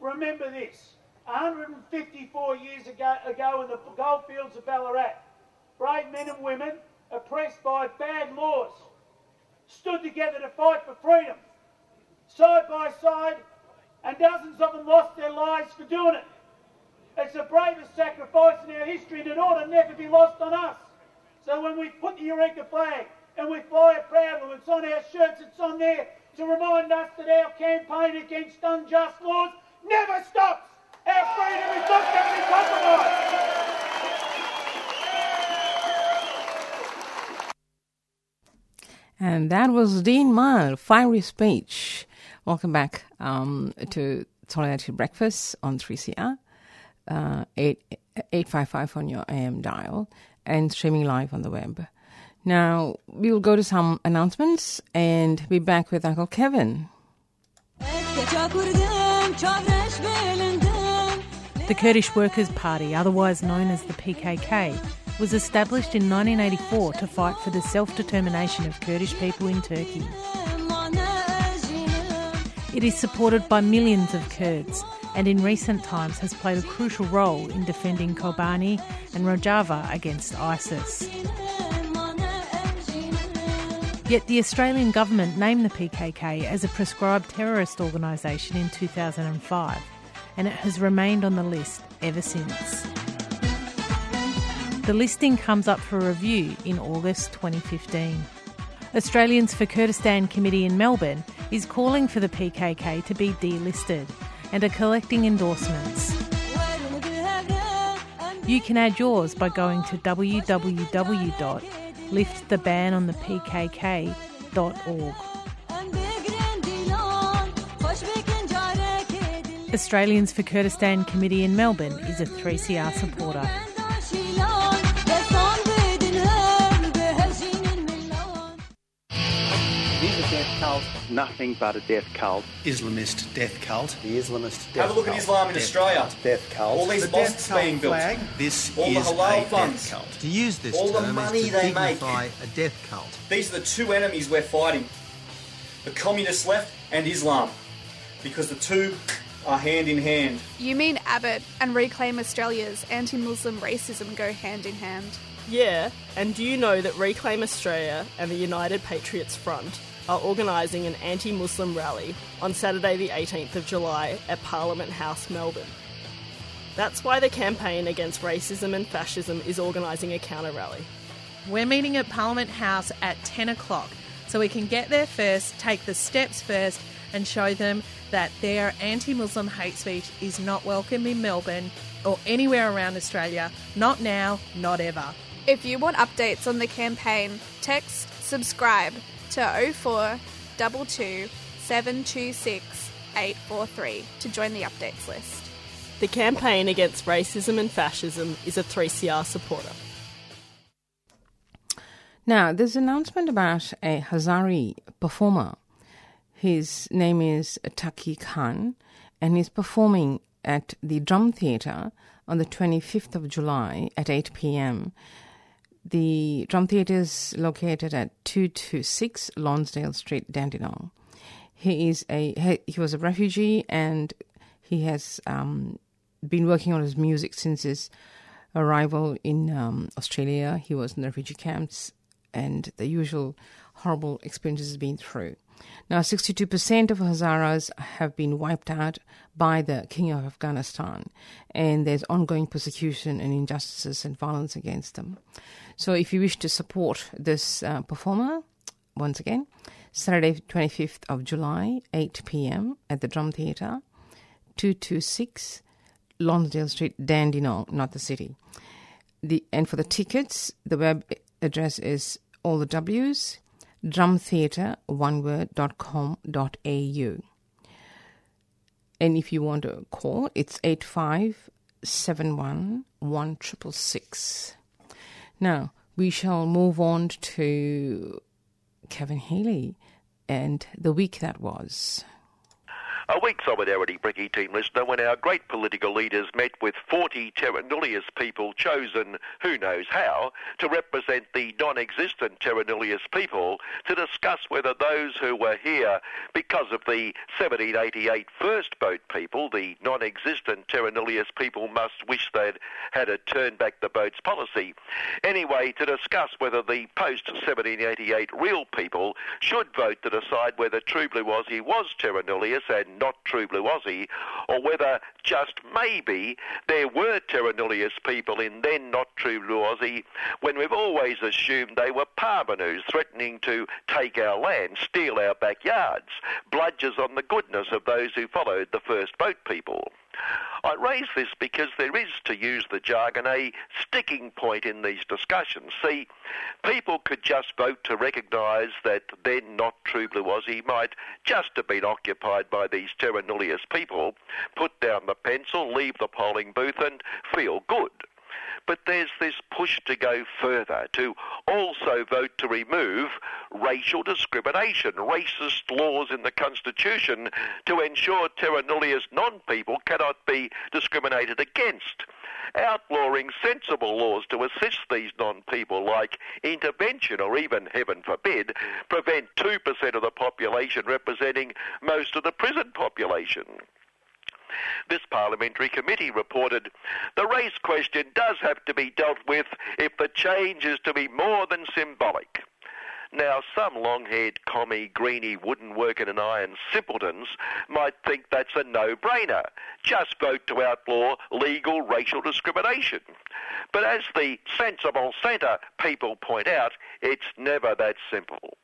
remember this 154 years ago, ago in the goldfields of Ballarat, brave men and women oppressed by bad laws stood together to fight for freedom, side by side, and dozens of them lost their lives for doing it. It's the bravest sacrifice in our history, and it ought to never be lost on us. So when we put the Eureka flag and we fly it proudly, it's on our shirts, it's on there to remind us that our campaign against unjust laws never stops. Our freedom is not going to be compromised. And that was Dean Mighell, fiery speech. Welcome back um, to Solidarity Breakfast on 3CR, uh, 8, 855 on your AM dial, and streaming live on the web. Now, we will go to some announcements and be back with Uncle Kevin. The Kurdish Workers' Party, otherwise known as the PKK, was established in 1984 to fight for the self determination of Kurdish people in Turkey. It is supported by millions of Kurds and in recent times has played a crucial role in defending Kobani and Rojava against ISIS. Yet the Australian government named the PKK as a prescribed terrorist organisation in 2005, and it has remained on the list ever since. The listing comes up for review in August 2015. Australians for Kurdistan Committee in Melbourne is calling for the PKK to be delisted and are collecting endorsements. You can add yours by going to www.liftthebanonthepkk.org. Australians for Kurdistan Committee in Melbourne is a 3CR supporter. Cult, nothing but a death cult. Islamist death cult. The Islamist death cult. Have a look cult. at Islam in Death Australia. cult. Death cult. All these The mosques being built. flag, This all is the halal a funds. death cult. To use this All the term is to they make. dignify a death cult. These are the two enemies we're fighting: the communist left and Islam, because the two are hand in hand. You mean Abbott and Reclaim Australia's anti Muslim racism go hand in hand? Yeah, and do you know that Reclaim Australia and the United Patriots Front are organising an anti Muslim rally on Saturday, the 18th of July at Parliament House, Melbourne? That's why the campaign against racism and fascism is organising a counter rally. We're meeting at Parliament House at 10 o'clock so we can get there first, take the steps first, and show them that their anti Muslim hate speech is not welcome in Melbourne or anywhere around Australia. Not now, not ever. If you want updates on the campaign, text subscribe to 0422 726 843 to join the updates list. The campaign against racism and fascism is a 3CR supporter. Now, there's an announcement about a Hazari performer. His name is Taki Khan, and he's performing at the Drum Theatre on the 25th of July at 8 p.m. The Drum Theatre is located at 226 Lonsdale Street, Dandenong. He is a he, was a refugee and he has um, been working on his music since his arrival in um, Australia. He was in refugee camps and the usual horrible experiences he's been through. Now, 62% of Hazaras have been wiped out by the King of Afghanistan, and there's ongoing persecution and injustices and violence against them. So, if you wish to support this uh, performer, once again, Saturday, 25th of July, 8 p.m. at the Drum Theatre, 226 Lonsdale Street, Dandenong, not the city. The and for the tickets, the web address is all the W's drumtheatre one word dot com dot au. And if you want to call, it's eight five seven one one triple six. Now we shall move on to Kevin Healy and the week that was. A week solidarity Bricky team listener when our great political leaders met with 40 Terra Nullius people chosen who knows how to represent the non-existent Terra Nullius people to discuss whether those who were here because of the 1788 first boat people, the non-existent Terra Nullius people must wish they'd had a turn back the boats policy. Anyway, to discuss whether the post-1788 real people should vote to decide whether True Blue Aussie was Terra Nullius and not true blue Aussie, or whether just maybe there were Terra Nullius people in then not true blue Aussie when we've always assumed they were parvenus threatening to take our land, steal our backyards, bludgers on the goodness of those who followed the first boat people. I raise this because there is, to use the jargon, a sticking point in these discussions. See, people could just vote to recognise that then not true blue Aussie might just have been occupied by these terra nullius people, put down the pencil, leave the polling booth and feel good. But there's this push to go further, to also vote to remove racial discrimination, racist laws in the Constitution to ensure terra nullius non-people cannot be discriminated against outlawing sensible laws to assist these non-people like intervention or even, heaven forbid, prevent 2% of the population representing most of the prison population. This parliamentary committee reported the race question does have to be dealt with if the change is to be more than symbolic. Now, some long-haired commie, greeny, wooden working and iron simpletons might think that's a no-brainer. Just vote to outlaw legal racial discrimination. But as the sensible centre people point out, it's never that simple.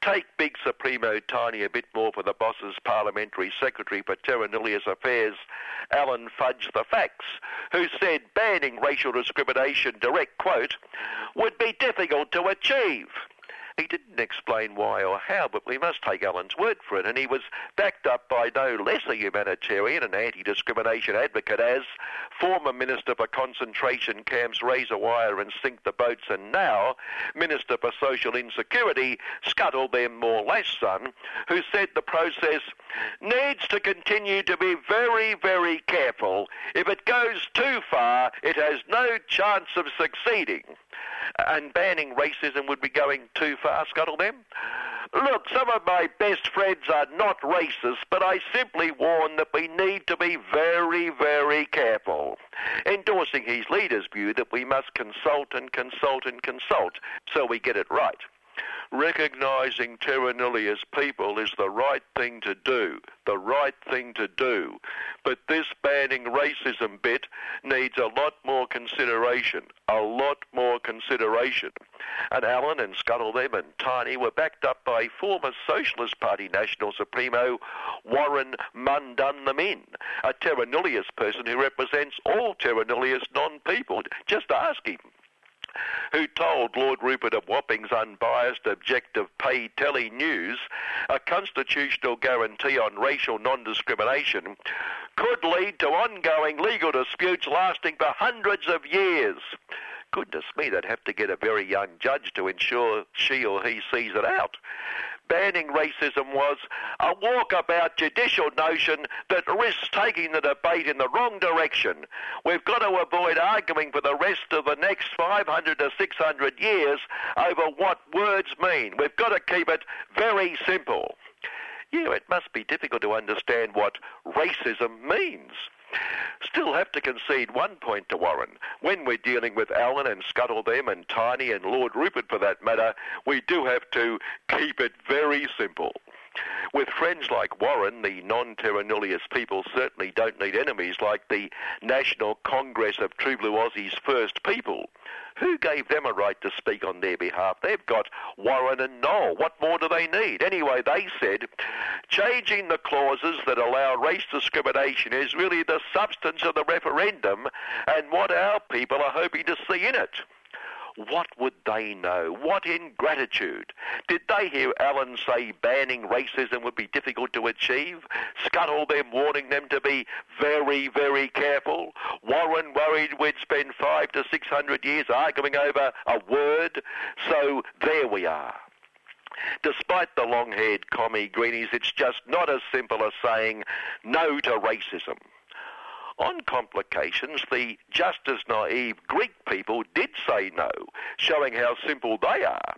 Take Big Supremo Tiny a bit more for the boss's Parliamentary Secretary for Terra Nullius Affairs, Alan Fudge the Facts, who said banning racial discrimination, direct quote, would be difficult to achieve. He didn't explain why or how, but we must take Alan's word for it, and he was backed up by no less a humanitarian and anti-discrimination advocate as former Minister for Concentration Camps Razor Wire and Sink the Boats, and now Minister for Social Insecurity, Scuttle Them More Less Son, who said the process needs to continue to be very, very careful. If it goes too far, it has no chance of succeeding and banning racism would be going too far, Scuttle them? Look, some of my best friends are not racist, but I simply warn that we need to be very, very careful. Endorsing his leader's view that we must consult and consult and consult so we get it right. Recognising terra nullius people is the right thing to do, the right thing to do. But this banning racism bit needs a lot more consideration, a lot more consideration. And Alan and Scuttle them and Tiny were backed up by former Socialist Party National Supremo Warren Mundun them in, a Terra Nullius person who represents all Terra Nullius non-people. Just ask him who told Lord Rupert of Wapping's unbiased, objective pay telly news a constitutional guarantee on racial non-discrimination could lead to ongoing legal disputes lasting for hundreds of years. Goodness me, they'd have to get a very young judge to ensure she or he sees it out banning racism was a walkabout judicial notion that risks taking the debate in the wrong direction. We've got to avoid arguing for the rest of the next 500 to 600 years over what words mean. We've got to keep it very simple. Yeah, it must be difficult to understand what racism means. Still have to concede one point to Warren. When we're dealing with Alan and Scuttle them and Tiny and Lord Rupert for that matter, we do have to keep it very simple. With friends like Warren, the non-terra nullius people certainly don't need enemies like the National Congress of True Blue Aussie's first people, Who gave them a right to speak on their behalf? They've got Warren and Noel. What more do they need? Anyway, they said changing the clauses that allow race discrimination is really the substance of the referendum and what our people are hoping to see in it. What would they know? What ingratitude? Did they hear Alan say banning racism would be difficult to achieve? Scuttle them warning them to be very, very careful? Warren worried we'd spend five to six hundred years arguing over a word? So there we are. Despite the long-haired commie greenies, it's just not as simple as saying no to racism. On complications, the just as naive Greek people did say no, showing how simple they are.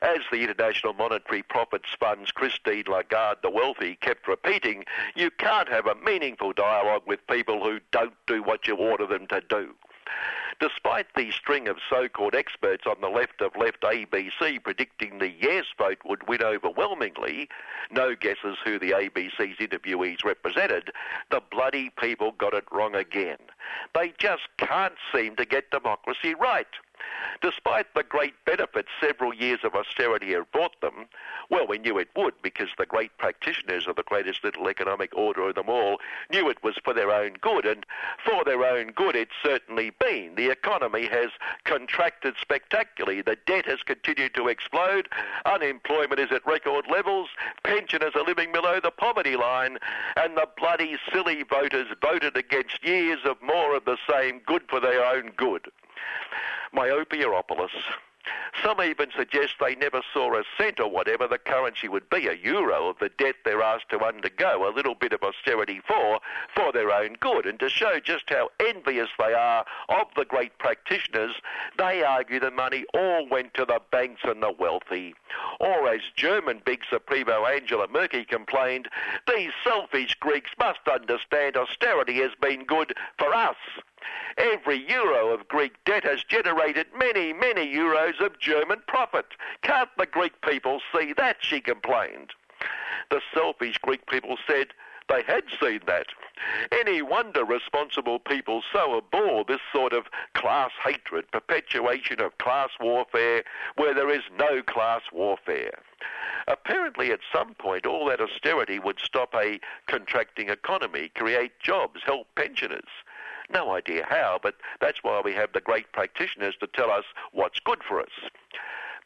As the International Monetary Profits Fund's Christine Lagarde, the wealthy, kept repeating, you can't have a meaningful dialogue with people who don't do what you order them to do. Despite the string of so-called experts on the left of left ABC predicting the yes vote would win overwhelmingly, no guesses who the ABC's interviewees represented, the bloody people got it wrong again. They just can't seem to get democracy right. Despite the great benefits several years of austerity have brought them, well, we knew it would because the great practitioners of the greatest little economic order of them all knew it was for their own good, and for their own good it's certainly been. The economy has contracted spectacularly, the debt has continued to explode, unemployment is at record levels, pensioners are living below the poverty line, and the bloody silly voters voted against years of more of the same good for their own good. Myopiopolis. Some even suggest they never saw a cent or whatever the currency would be, a euro of the debt they're asked to undergo, a little bit of austerity for, for their own good. And to show just how envious they are of the great practitioners, they argue the money all went to the banks and the wealthy. Or as German big Supremo Angela Merkel complained, these selfish Greeks must understand austerity has been good for us. Every euro of Greek debt has generated many, many euros of German profit. Can't the Greek people see that? She complained. The selfish Greek people said they had seen that. Any wonder responsible people so abhor this sort of class hatred, perpetuation of class warfare where there is no class warfare. Apparently, at some point, all that austerity would stop a contracting economy, create jobs, help pensioners. No idea how, but that's why we have the great practitioners to tell us what's good for us.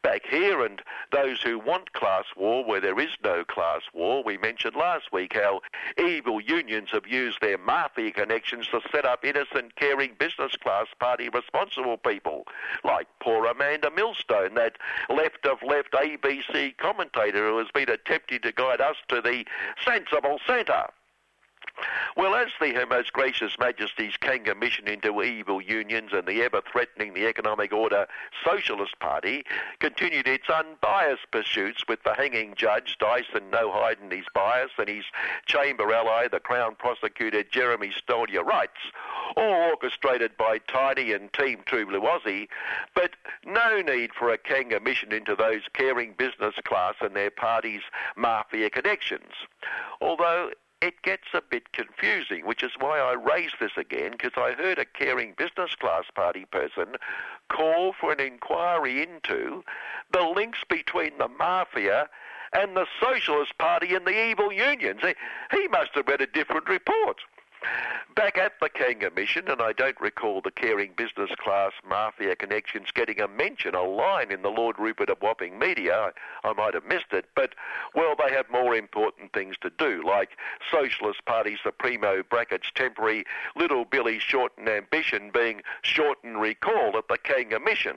Back here, and those who want class war where there is no class war, we mentioned last week how evil unions have used their mafia connections to set up innocent, caring business class party responsible people, like poor Amanda Millstone, that left of left ABC commentator who has been attempting to guide us to the sensible centre. Well, as the Her Most Gracious Majesty's Kanga mission into evil unions and the ever threatening the economic order Socialist Party continued its unbiased pursuits with the hanging judge Dyson no hiding his bias and his chamber ally, the Crown Prosecutor Jeremy Stollier Wrights, all orchestrated by Tiny and Team Aussie, but no need for a Kanga mission into those caring business class and their party's mafia connections. Although it gets a bit confusing, which is why I raise this again, because I heard a caring business class party person call for an inquiry into the links between the mafia and the Socialist Party and the evil unions. He must have read a different report. Back at the Kanga mission, and I don't recall the caring business class mafia connections getting a mention, a line in the Lord Rupert of Wapping media. I, I might have missed it, but, well, they have more important things to do, like Socialist Party Supremo brackets temporary Little Billy Shorten ambition being shorten recall at the Kanga mission.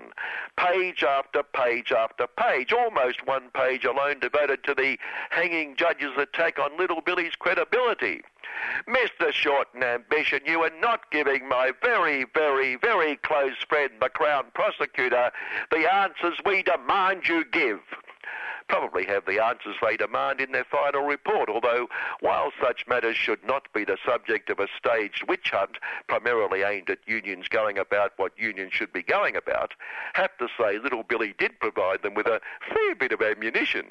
Page after page after page, almost one page alone devoted to the hanging judge's attack on Little Billy's credibility. Mr. Shorten Ambition, you are not giving my very, very, very close friend, the Crown Prosecutor, the answers we demand you give. Probably have the answers they demand in their final report, although while such matters should not be the subject of a staged witch hunt, primarily aimed at unions going about what unions should be going about, have to say little Billy did provide them with a fair bit of ammunition.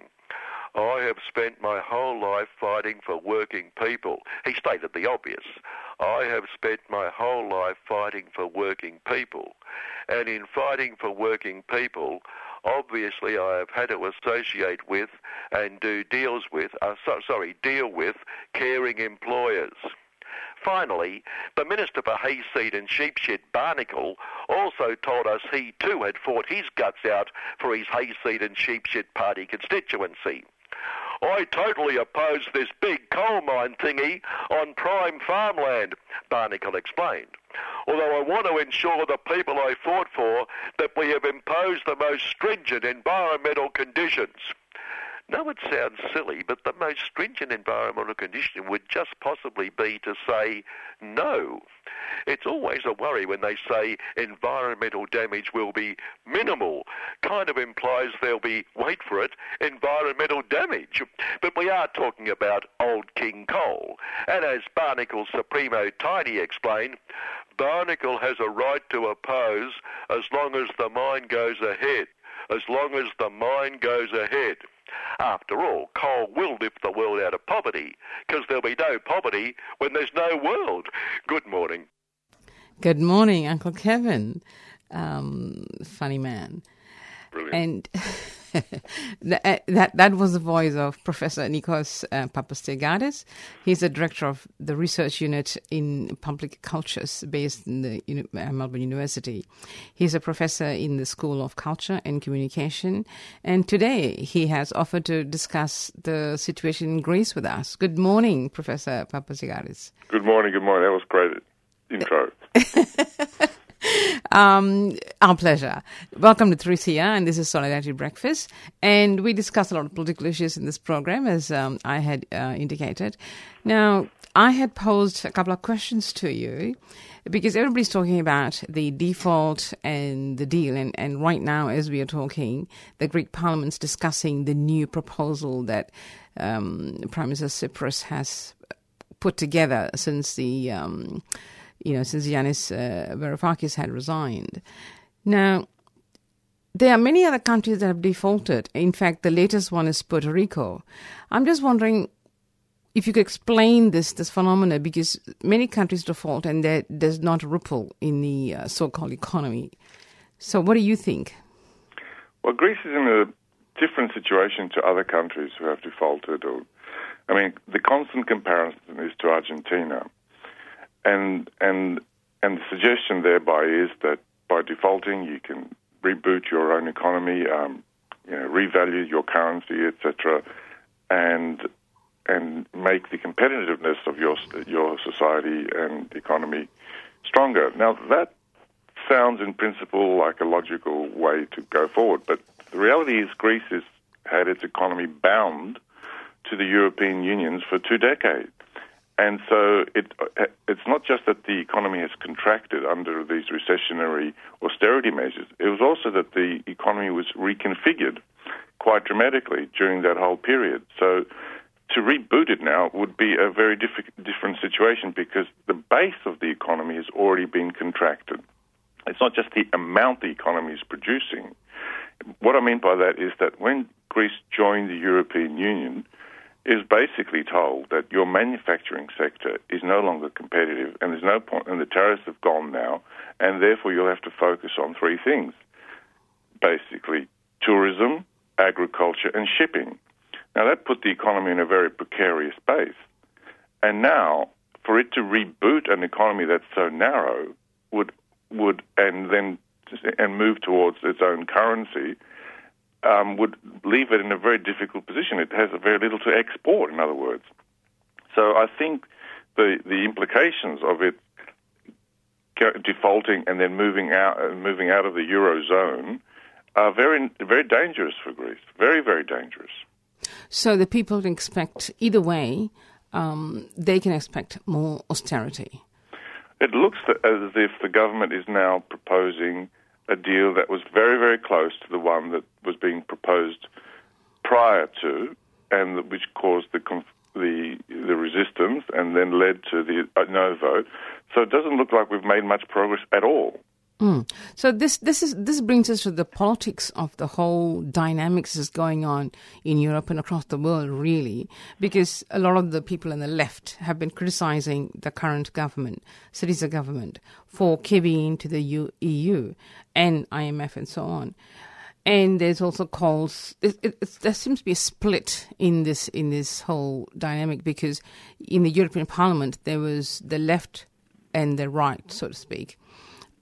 I have spent my whole life fighting for working people. He stated the obvious. I have spent my whole life fighting for working people. And in fighting for working people, obviously I have had to associate with and do deals with, uh, so, sorry, deal with caring employers. Finally, the Minister for Hayseed and Sheepshed, Barnacle, also told us he too had fought his guts out for his Hayseed and Sheepshed Party constituency. I totally oppose this big coal mine thingy on prime farmland, Barnacle explained. Although I want to ensure the people I fought for that we have imposed the most stringent environmental conditions. No, it sounds silly, but the most stringent environmental condition would just possibly be to say no. It's always a worry when they say environmental damage will be minimal. Kind of implies there'll be, wait for it, environmental damage. But we are talking about old King Coal. And as Barnacle Supremo Tiny explained, Barnacle has a right to oppose as long as the mine goes ahead. As long as the mine goes ahead. After all, coal will lift the world out of poverty, because there'll be no poverty when there's no world. Good morning. Good morning, Uncle Kevin. Um, funny man. Brilliant. And that, that that was the voice of Professor Nikos uh. He's the director of the research unit in public cultures based in the Uni- uh, Melbourne University. He's a professor in the School of Culture and Communication, and today he has offered to discuss the situation in Greece with us. Good morning, Professor Papastergiadis. Good morning, good morning. That was great intro. Um, our pleasure. Welcome to 3CR, and this is Solidarity Breakfast. And we discuss a lot of political issues in this program, as um, I had uh, indicated. Now, I had posed a couple of questions to you because everybody's talking about the default and the deal. And, and right now, as we are talking, the Greek Parliament's discussing the new proposal that um, Prime Minister Tsipras has put together since the. Um, you know, since Yanis uh, Varoufakis had resigned. Now, there are many other countries that have defaulted. In fact, the latest one is Puerto Rico. I'm just wondering if you could explain this this phenomena because many countries default and there, there's not a ripple in the uh, so-called economy. So, what do you think? Well, Greece is in a different situation to other countries who have defaulted. Or, I mean, the constant comparison is to Argentina and and and the suggestion thereby is that by defaulting you can reboot your own economy, um, you know, revalue your currency, etc., and and make the competitiveness of your your society and economy stronger. Now that sounds in principle like a logical way to go forward, but the reality is Greece has had its economy bound to the European Unions for two decades. And so it, it's not just that the economy has contracted under these recessionary austerity measures, it was also that the economy was reconfigured quite dramatically during that whole period. So to reboot it now would be a very diff- different situation because the base of the economy has already been contracted. It's not just the amount the economy is producing. What I mean by that is that when Greece joined the European Union, is basically told that your manufacturing sector is no longer competitive and there's no point, and the tariffs have gone now, and therefore you'll have to focus on three things basically tourism, agriculture, and shipping. Now that put the economy in a very precarious base. And now, for it to reboot an economy that's so narrow would would and then and move towards its own currency um, would leave it in a very difficult position. It has very little to export, in other words. So I think the the implications of it defaulting and then moving out uh, moving out of the eurozone are very very dangerous for Greece. Very very dangerous. So the people can expect either way. Um, they can expect more austerity. It looks as if the government is now proposing a deal that was very, very close to the one that was being proposed prior to, and which caused the the the resistance, and then led to the uh, no vote. So it doesn't look like we've made much progress at all. Mm. So this this is this brings us to the politics of the whole dynamics that's going on in Europe and across the world, really, because a lot of the people on the left have been criticizing the current government, Syriza government, for caving into the EU and IMF and so on. And there's also calls. It, it, there seems to be a split in this in this whole dynamic because in the European Parliament there was the left and the right, so to speak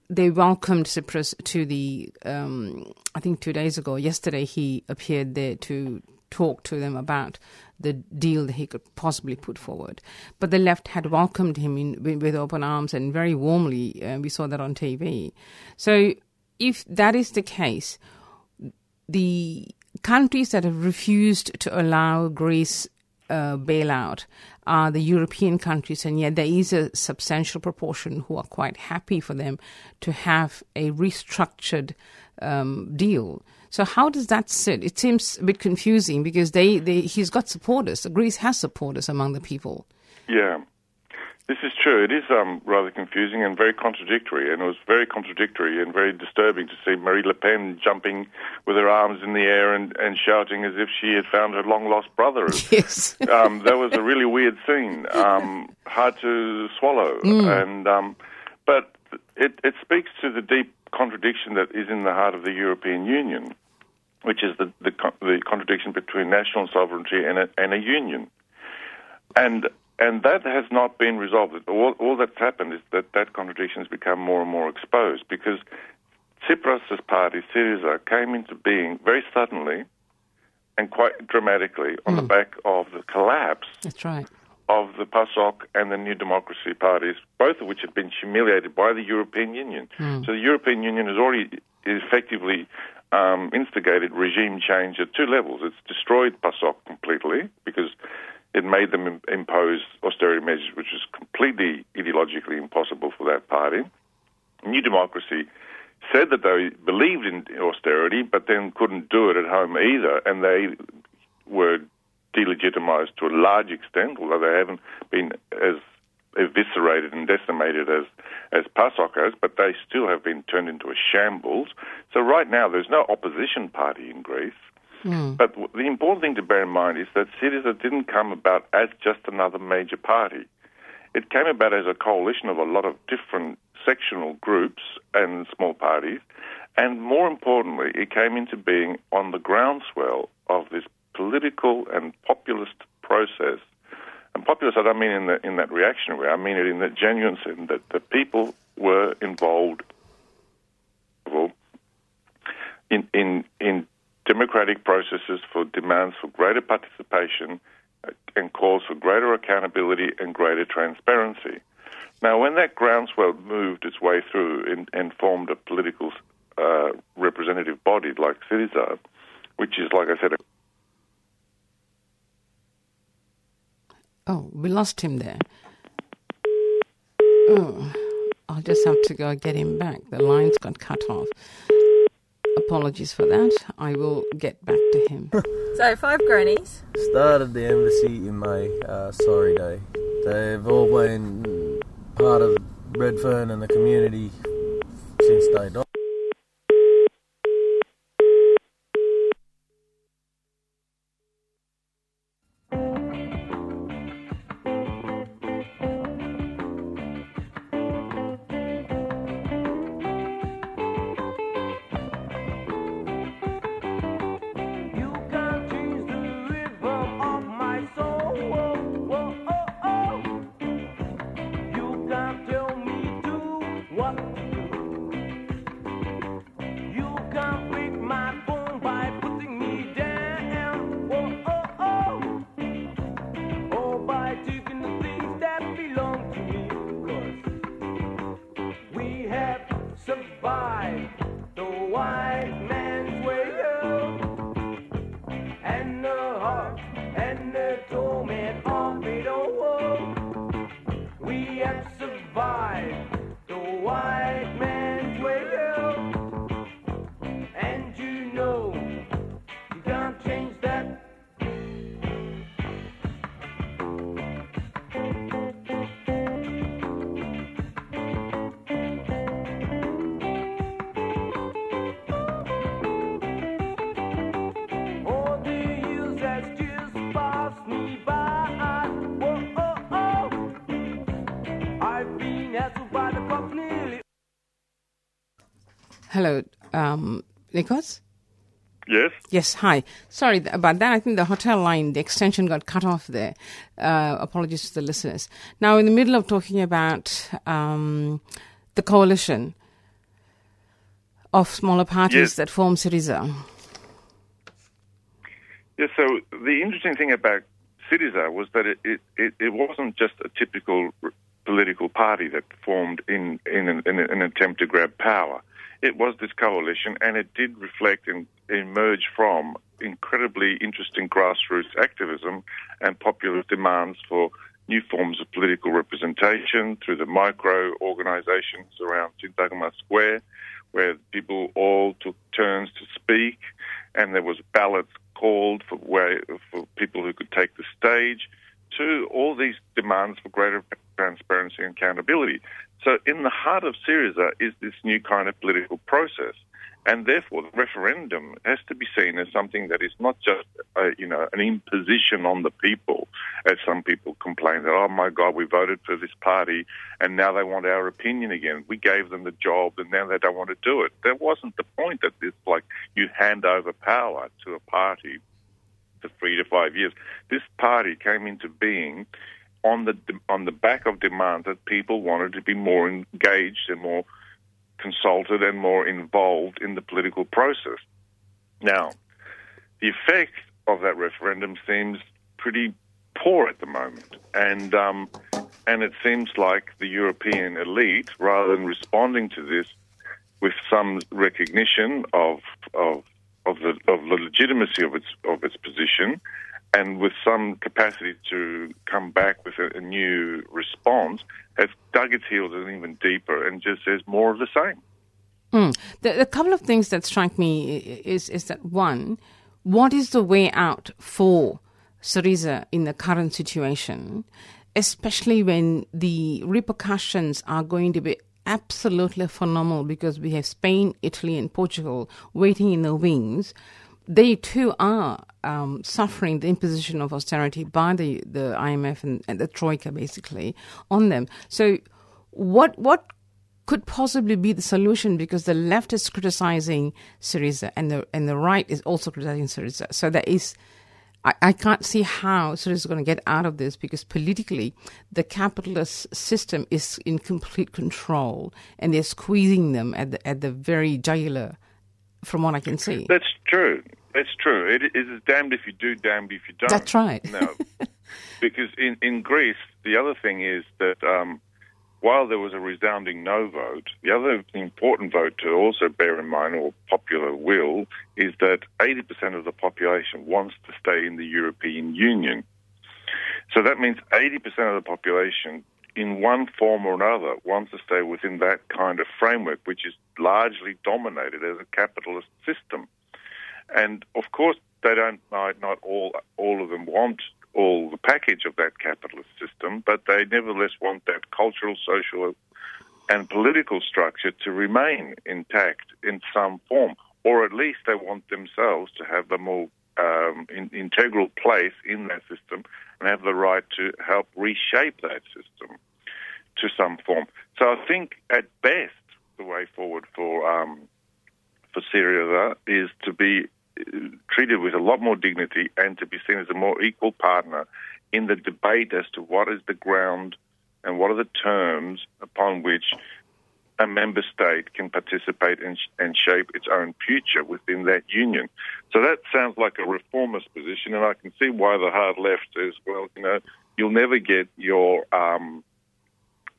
they welcomed Tsipras to the. Um, I think two days ago, yesterday, he appeared there to talk to them about the deal that he could possibly put forward. But the left had welcomed him in, with, open arms and very warmly. Uh, we saw that on TV. So, if that is the case, the countries that have refused to allow Greece uh, bailout are the European countries, and yet there is a substantial proportion who are quite happy for them to have a restructured um, deal. So how does that sit? It seems a bit confusing because they, they he's got supporters. Greece has supporters among the people. Yeah. This is true. It is um, rather confusing and very contradictory, and it was very contradictory and very disturbing to see Marine Le Pen jumping with her arms in the air and, and shouting as if she had found her long lost brother. Yes, um, that was a really weird scene, um, hard to swallow, Mm. and um, but it, it speaks to the deep contradiction that is in the heart of the European Union, which is the the, the contradiction between national sovereignty and a, and a union, and and that has not been resolved. All, all that's happened is that that contradiction has become more and more exposed because Tsipras' party, Syriza, came into being very suddenly and quite dramatically on the back of the collapse That's right. of the PASOK and the New Democracy parties, both of which had been humiliated by the European Union. Mm. So the European Union has already effectively um, instigated regime change at two levels. It's destroyed PASOK completely because it made them impose austerity measures, which is completely ideologically impossible for that party. New Democracy said that they believed in austerity, but then couldn't do it at home either, and they were delegitimized to a large extent, although they haven't been as eviscerated and decimated as, as PASOK has, but they still have been turned into a shambles. So right now there's no opposition party in Greece. Hmm. But the important thing to bear in mind is that Syriza didn't come about as just another major party. It came about as a coalition of a lot of different sectional groups and small parties, and more importantly, it came into being on the groundswell of this political and populist process. And populist, I don't mean in, the, in that reactionary way, I mean it in the genuine sense that the people were involved in, in, in democratic processes for demands for greater participation uh, and calls for greater accountability and greater transparency. Now, when that groundswell moved its way through and, and formed a political uh, representative body like Syriza, which is, like I said, Oh, we lost him there. Oh, I'll just have to go get him back. The lines got cut off. Apologies for that. I will get back to him. So, five grannies. Started the embassy in May, uh, sorry day. They've all been part of Redfern and the community since they dot. Hello, um, Nikos? Yes. Yes, hi. Sorry about that. I think the hotel line, the extension got cut off there. Uh, apologies to the listeners. Now, in the middle of talking about um, the coalition of smaller parties Yes. that form Syriza. Yes, so the interesting thing about Syriza was that it, it, it, it wasn't just a typical political party that formed in, in, an, in an attempt to grab power. It was this coalition, and it did reflect and emerge from incredibly interesting grassroots activism and populist demands for new forms of political representation through the micro organizations around Syntagma Square, where people all took turns to speak, and there was ballots called for where for people who could take the stage, to all these demands for greater transparency and accountability. So, in the heart of Syriza is this new kind of political process, and therefore the referendum has to be seen as something that is not just, uh, you know, an imposition on the people, as some people complain that, oh my God, we voted for this party, and now they want our opinion again. We gave them the job, and now they don't want to do it. That wasn't the point. That it's like you hand over power to a party three to five years. This party came into being on the on the back of demand that people wanted to be more engaged and more consulted and more involved in the political process. Now, the effect of that referendum seems pretty poor at the moment, and um, and it seems like the European elite, rather than responding to this with some recognition of of of the of the legitimacy of its of its position, and with some capacity to come back with a, a new response, has dug its heels in even deeper and just says more of the same. Mm. The, a couple of things that strike me is is that one, what is the way out for Syriza in the current situation, especially when the repercussions are going to be absolutely phenomenal because we have Spain, Italy, and Portugal waiting in the wings. They too are um, suffering the imposition of austerity by the, the IMF and, and the Troika, basically, on them. So, what what could possibly be the solution because the left is criticizing Syriza and the and the right is also criticizing Syriza. So there is I, I can't see how Syriza is going to get out of this because politically the capitalist system is in complete control and they're squeezing them at the at the very jugular from what I can see. That's true. That's true. It is damned if you do, damned if you don't. That's right. No, because in in Greece, the other thing is that um, while there was a resounding no vote, the other important vote to also bear in mind, or popular will, is that 80% of the population wants to stay in the European Union. So that means 80% of the population, in one form or another, wants to stay within that kind of framework, which is largely dominated as a capitalist system. And of course, they don't might not all all of them want all the package of that capitalist system, but they nevertheless want that cultural, social, and political structure to remain intact in some form, or at least they want themselves to have a more um, in, integral place in that system and have the right to help reshape that system to some form. So I think at best the way forward for um, for Syriza is to be treated with a lot more dignity and to be seen as a more equal partner in the debate as to what is the ground and what are the terms upon which a member state can participate and, and shape its own future within that union. So that sounds like a reformist position, and I can see why the hard left says, well, you know, you'll never get your um,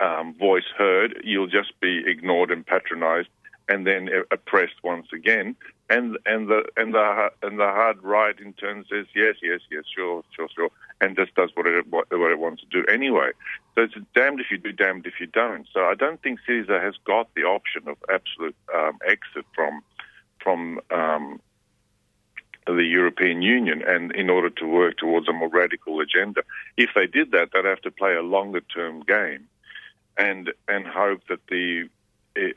um, voice heard. You'll just be ignored and patronised, and then oppressed once again. And and the and the and the hard right in turn says yes, yes, yes, sure, sure, sure, and just does what it what, what it wants to do anyway. So it's damned if you do, damned if you don't. So I don't think Syriza has got the option of absolute um, exit from from um, the European Union, and in order to work towards a more radical agenda. If they did that, they'd have to play a longer term game, and and hope that the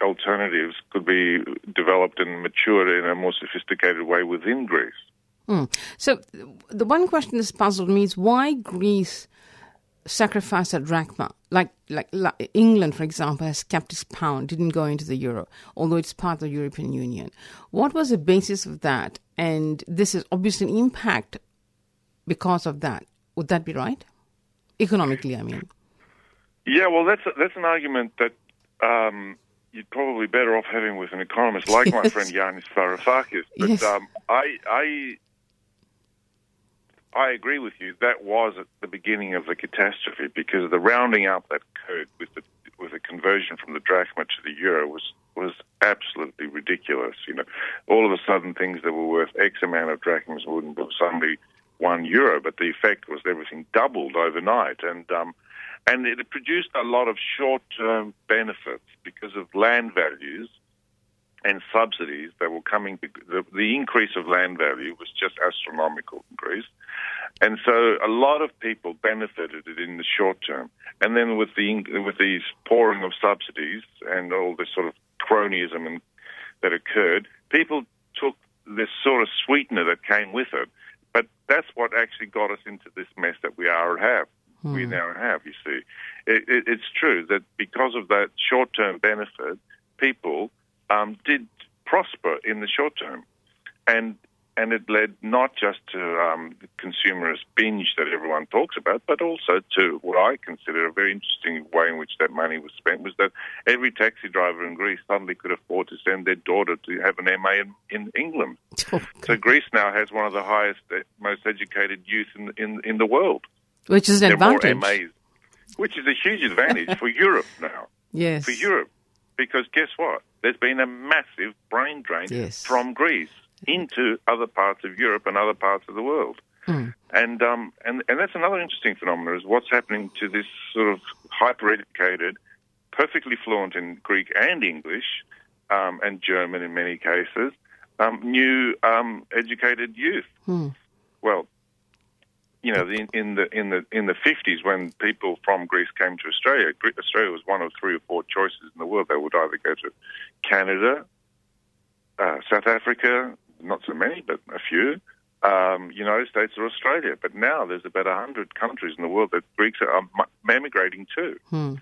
alternatives could be developed and matured in a more sophisticated way within Greece. Mm. So the one question that's puzzled me is why Greece sacrificed a drachma like, like like England, for example, has kept its pound, didn't go into the euro, although it's part of the European Union. What was the basis of that? And this is obviously an impact because of that. Would that be right? Economically, I mean. Yeah, well, that's a, that's an argument that um, you'd probably better off having with an economist like my friend Yanis Varoufakis. But Yes. um, I, I, I agree with you. That was at the beginning of the catastrophe because the rounding up that occurred with the with the conversion from the drachma to the euro was was absolutely ridiculous. You know, all of a sudden things that were worth X amount of drachmas wouldn't be suddenly one euro, but the effect was everything doubled overnight, and um, and it produced a lot of short-term benefits because of land values and subsidies that were coming. The, the increase of land value was just astronomical increase. And so a lot of people benefited it in the short term. And then with the with these pouring of subsidies and all this sort of cronyism and, that occurred, people took this sort of sweetener that came with it. But that's what actually got us into this mess that we are have. We now have. You see, it, it, it's true that because of that short-term benefit, people um, did prosper in the short term, and and it led not just to um, the consumerist binge that everyone talks about, but also to what I consider a very interesting way in which that money was spent was that every taxi driver in Greece suddenly could afford to send their daughter to have an MA in, in England. so Greece now has one of the highest, uh, most educated youth in in, in the world. Which is an advantage. MAs, which is a huge advantage for Europe now. Yes. For Europe. Because guess what? There's been a massive brain drain Yes. from Greece into other parts of Europe and other parts of the world. Hmm. And, um, and, and that's another interesting phenomenon is what's happening to this sort of hyper-educated, perfectly fluent in Greek and English, um, and German in many cases, um, new um, educated youth. Hmm. Well, you know, in, in the in the in the fifties, when people from Greece came to Australia, Australia was one of three or four choices in the world. They would either go to Canada, uh, South Africa, not so many, but a few, um, United States or Australia. But now there's about a hundred countries in the world that Greeks are emigrating to, Hmm.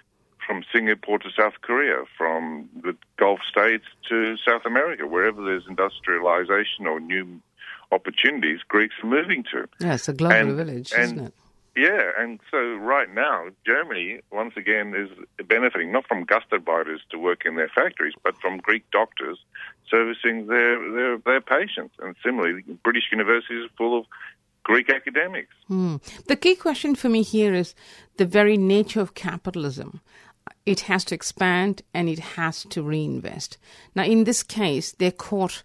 from Singapore to South Korea, from the Gulf states to South America, wherever there's industrialization or new opportunities, Greeks are moving to. Yeah, it's a global And- village, and- isn't it? Yeah, and so right now, Germany, once again, is benefiting not from gastarbeiters to work in their factories, but from Greek doctors servicing their, their, their patients. And similarly, British universities are full of Greek academics. Hmm. The key question for me here is the very nature of capitalism. It has to expand and it has to reinvest. Now, in this case, they're caught.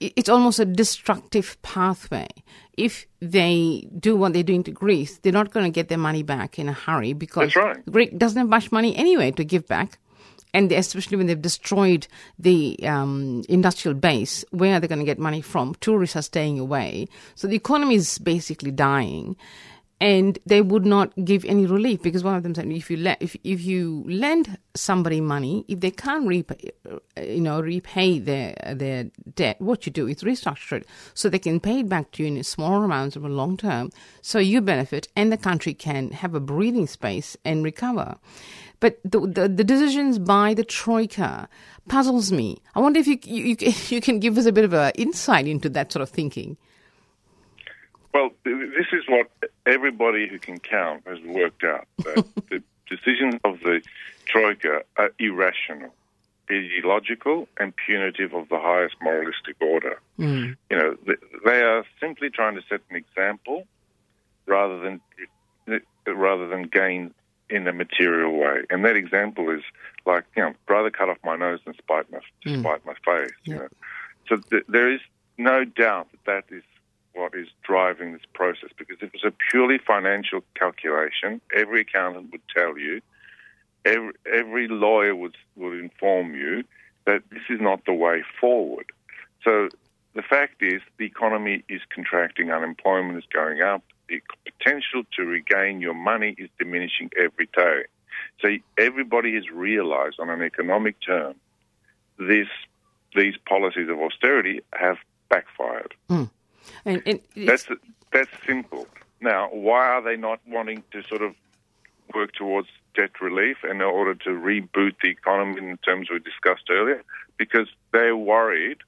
It- It's almost a destructive pathway. If they do what they're doing to Greece, they're not going to get their money back in a hurry because right. Greece doesn't have much money anyway to give back. And especially when they've destroyed the um, industrial base, where are they going to get money from? Tourists are staying away. So the economy is basically dying. And they would not give any relief because one of them said, if you le- if if you lend somebody money, if they can't repay, you know, repay their their debt, what you do is restructure it so they can pay it back to you in smaller amounts over long term, so you benefit and the country can have a breathing space and recover. But the, the, the decisions by the troika puzzles me. I wonder if you, you you can give us a bit of a insight into that sort of thinking. Well, this is what everybody who can count has worked out. The decisions of the Troika are irrational, ideological, and punitive of the highest moralistic order. Mm. You know, they are simply trying to set an example rather than rather than gain in a material way. And that example is like, you know, rather cut off my nose than spite my, Mm. spite my face. You know? So th- there is no doubt that that is what is driving this process. Because if it was a purely financial calculation, every accountant would tell you, every, every lawyer would would inform you that this is not the way forward. So the fact is, the economy is contracting, unemployment is going up, the potential to regain your money is diminishing every day. So everybody has realized on an economic term this these policies of austerity have backfired. Mm. And, and That's that's simple. Now, why are they not wanting to sort of work towards debt relief in order to reboot the economy in terms we discussed earlier, because they're worried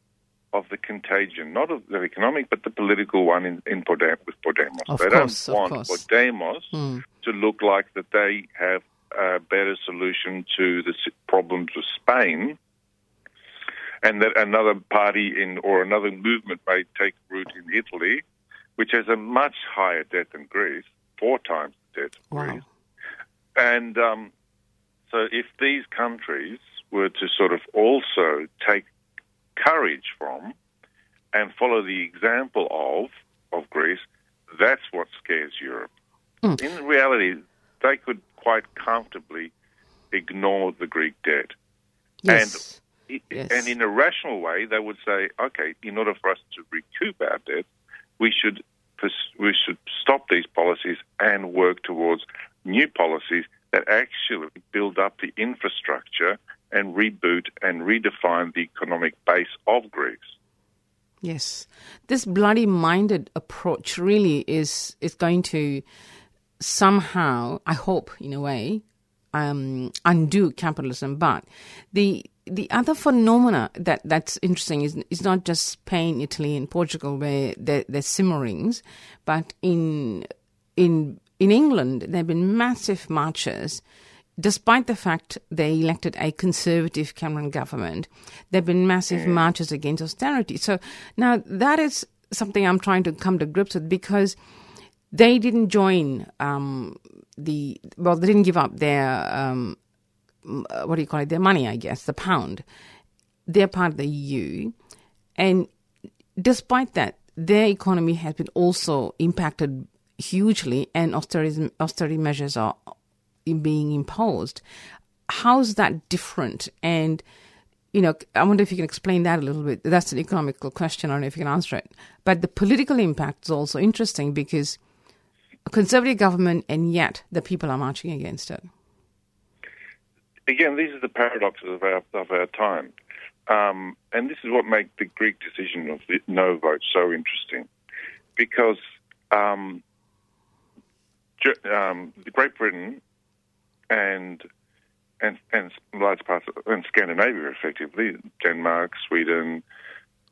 of the contagion, not of the economic, but the political one in, in Podem- with Podemos. Of they course, don't want. Podemos Hmm. to look like that they have a better solution to the problems of Spain, and that another party in or another movement may take root in Italy, which has a much higher debt than Greece, four times the debt of Greece. And um, so, if these countries were to sort of also take courage from and follow the example of of Greece, that's what scares Europe. In reality, they could quite comfortably ignore the Greek debt. Yes. And, Yes. and in a rational way, they would say, okay, in order for us to recoup our debt, we should we should stop these policies and work towards new policies that actually build up the infrastructure and reboot and redefine the economic base of Greece. Yes, this bloody-minded approach really is is going to somehow, I hope, in a way, um, undo capitalism. But the the other phenomena that that's interesting is is not just Spain, Italy, and Portugal where there, there's simmerings, but in in in England there have been massive marches despite the fact they elected a conservative Cameron government, there have been massive marches against austerity. So now that is something I'm trying to come to grips with because they didn't join um, the well, they didn't give up their um, Uh, what do you call it? Their money, I guess, the pound. They're part of the EU, and despite that, their economy has been also impacted hugely, and austerity austerity measures are being imposed. How's that different? And you know, I wonder if you can explain that a little bit. That's an economical question. I don't know if you can answer it. But the political impact is also interesting because a conservative government, and yet the people are marching against it. Again, these are the paradoxes of our of our time, um, and this is what makes the Greek decision of the no vote so interesting, because um, um, Great Britain and and and large parts of and Scandinavia, effectively Denmark, Sweden,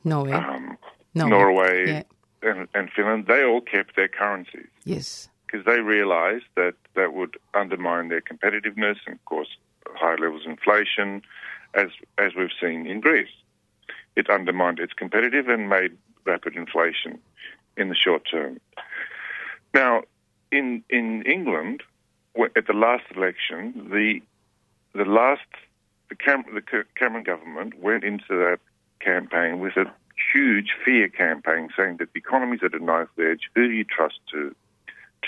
Norway, um, Norway, Norway, yeah. and, and Finland, they all kept their currencies. Yes. because they realised that that would undermine their competitiveness and, of course, high levels of inflation, as as we've seen in Greece. It undermined its competitive and made rapid inflation in the short term. Now, in in England, at the last election, the the last the, Cam- the Cameron government went into that campaign with a huge fear campaign, saying that the economy's at a knife edge. Who do you trust to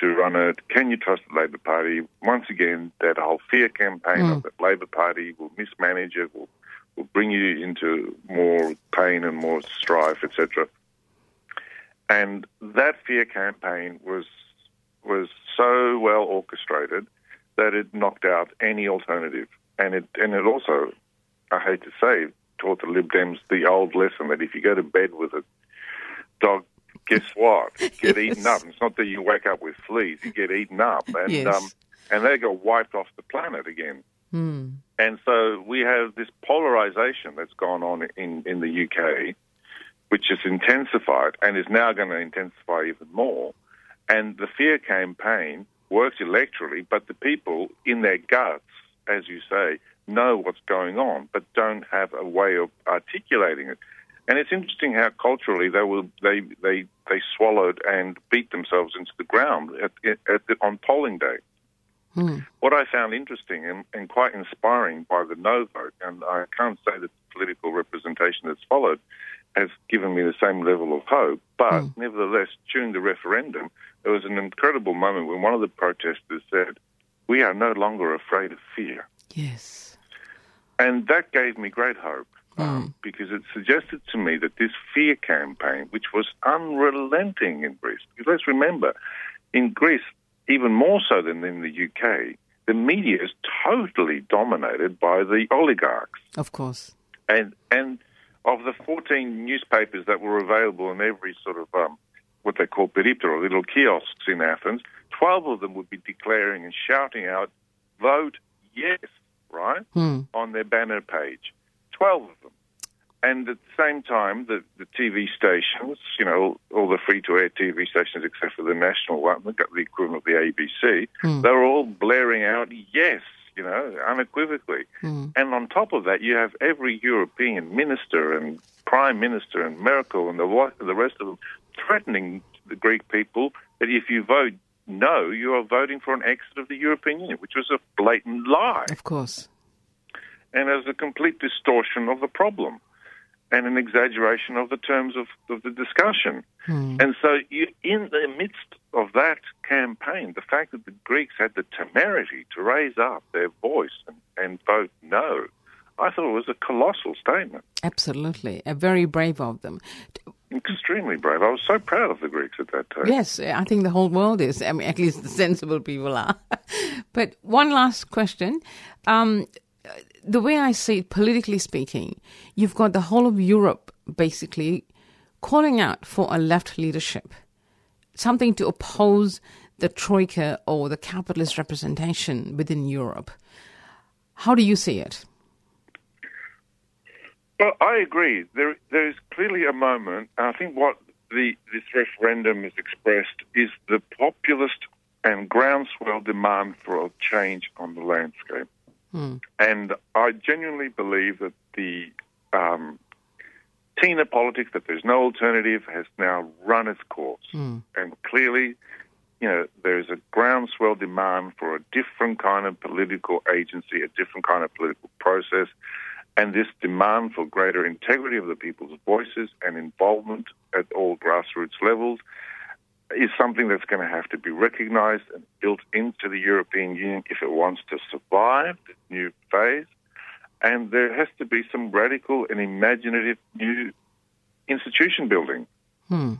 to run it? Can you trust the Labor Party? Once again, that whole fear campaign of mm. the Labor Party will mismanage it, will will bring you into more pain and more strife, etc. And that fear campaign was was so well orchestrated that it knocked out any alternative, and it and it also, I hate to say, taught the Lib Dems the old lesson that if you go to bed with a dog, guess what? Get eaten up. It's not that you wake up with fleas; you get eaten up, and Yes. um, and they got wiped off the planet again. Hmm. And so we have this polarization that's gone on in, in the UK, which has intensified and is now going to intensify even more. And the fear campaign works electorally, but the people in their guts, as you say, know what's going on, but don't have a way of articulating it. And it's interesting how culturally they will they they, they swallowed and beat themselves into the ground at, at the, on polling day. Hmm. What I found interesting and, and quite inspiring by the no vote, and I can't say that the political representation that's followed has given me the same level of hope, but hmm. nevertheless, during the referendum, there was an incredible moment when one of the protesters said, We are no longer afraid of fear. Yes. And that gave me great hope um, because it suggested to me that this fear campaign, which was unrelenting in Greece, because let's remember, in Greece, even more so than in the UK, the media is totally dominated by the oligarchs. Of course. And and of the 14 newspapers that were available in every sort of um, what they call periptero or little kiosks in Athens, 12 of them would be declaring and shouting out vote yes, right, Hmm. on their banner page. 12 of them. And at the same time, the, the TV stations, you know, all the free to air TV stations except for the national one, they've got the equivalent of the ABC, Hmm. they're all blaring out yes, you know, unequivocally. And on top of that, you have every European minister and prime minister and Merkel and the, the rest of them threatening the Greek people that if you vote no, you are voting for an exit of the European Union, which was a blatant lie Of course. And as a complete distortion of the problem and an exaggeration of the terms of, of the discussion. And so, you, in the midst of that campaign, the fact that the Greeks had the temerity to raise up their voice and, and vote no, I thought it was a colossal statement. Absolutely. A very brave of them. Extremely brave. I was so proud of the Greeks at that time. Yes, I think the whole world is. I mean, at least the sensible people are. but one last question. Um, the way I see it, politically speaking, you've got the whole of Europe basically calling out for a left leadership, something to oppose the troika or the capitalist representation within Europe. How do you see it? Well, I agree. There, there is clearly a moment, and I think what the, this referendum has expressed is the populist and groundswell demand for a change on the landscape. And I genuinely believe that the um, Tina politics, that there's no alternative, has now run its course. And clearly, you know, there's a groundswell demand for a different kind of political agency, a different kind of political process. And this demand for greater integrity of the people's voices and involvement at all grassroots levels is something that's going to have to be recognized and built into the European Union if it wants to survive this new phase. And there has to be some radical and imaginative new institution building. Hmm.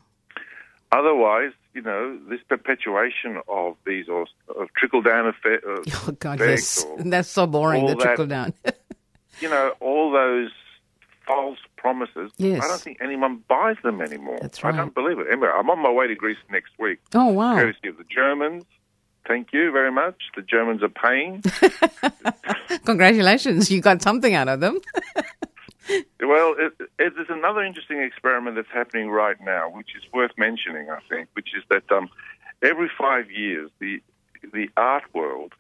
Otherwise, you know, this perpetuation of these or of trickle down effect, uh, Oh, God, effects yes. That's so boring, the that- trickle down. you know, all those false promises. Yes. I don't think anyone buys them anymore. That's I right. don't believe it. Anyway, I'm on my way to Greece next week. Oh, wow. Courtesy of the Germans. Thank you very much. The Germans are paying. Congratulations, you got something out of them. Well, it, it, there's another interesting experiment that's happening right now, which is worth mentioning, I think, which is that um, every five years, the the art world.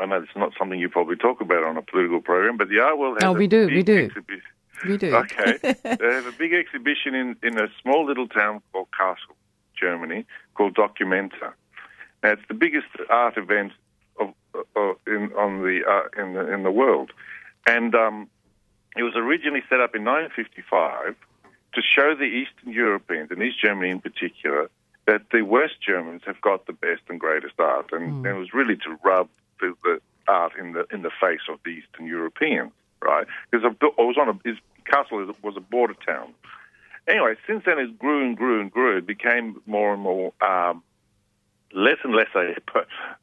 I know it's not something you probably talk about on a political program, but the art world has Oh, we do, we do. exhibi- We do. Okay, they have a big exhibition in in a small little town called Kassel, Germany, called Documenta. Now, it's the biggest art event of, of in on the uh, in the in the world, and um, it was originally set up in 1955 to show the Eastern Europeans, and East Germany in particular, that the West Germans have got the best and greatest art, and, and it was really to rub the, the art in the in the face of the Eastern Europeans, right? Because I was on a his Kassel was a border town. Anyway, since then it grew and grew and grew. It became more and more um, less and less a,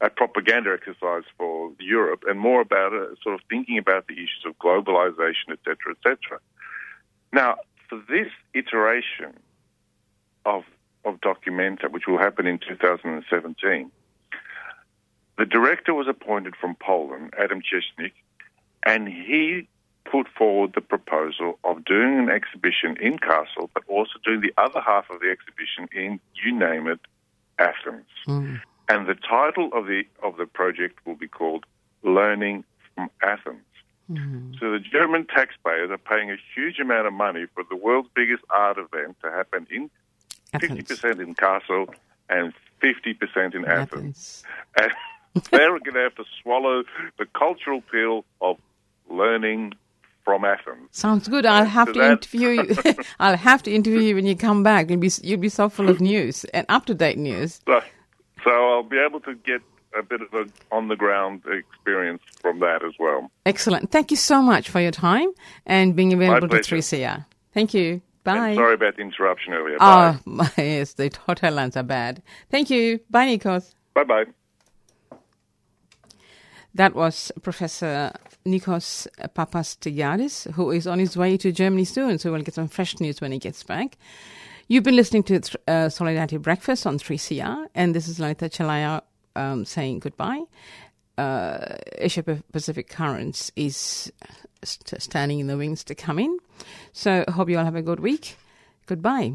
a propaganda exercise for Europe, and more about a, sort of thinking about the issues of globalization, et cetera, et cetera. Now, for this iteration of of Documenta, which will happen in 2017, the director was appointed from Poland, Adam Szymczyk, and he put forward the proposal of doing an exhibition in Kassel, but also doing the other half of the exhibition in, you name it, Athens. Hmm. And the title of the of the project will be called Learning from Athens. Hmm. So the German taxpayers are paying a huge amount of money for the world's biggest art event to happen in fifty percent in Kassel and fifty percent in Athens. And they're going to have to swallow the cultural pill of learning from Athens. Sounds good. I'll have so to interview you. I'll have to interview you when you come back. You'll be you'll be so full of news and up to date news. So, so I'll be able to get a bit of an on the ground experience from that as well. Excellent. Thank you so much for your time and being available to 3CR. Thank you. Bye. And sorry about the interruption earlier. Ah, bye. Oh, yes, the hotel lines are bad. Thank you. Bye, Nikos. Bye bye. That was Professor Nikos Papastergiadis, who is on his way to Germany soon, so we'll get some fresh news when he gets back. You've been listening to uh, Solidarity Breakfast on 3CR, and this is Lalitha Chelliah um, saying goodbye. uh, Asia Pacific currents is st- standing in the wings to come in. So, hope you all have a good week. Goodbye.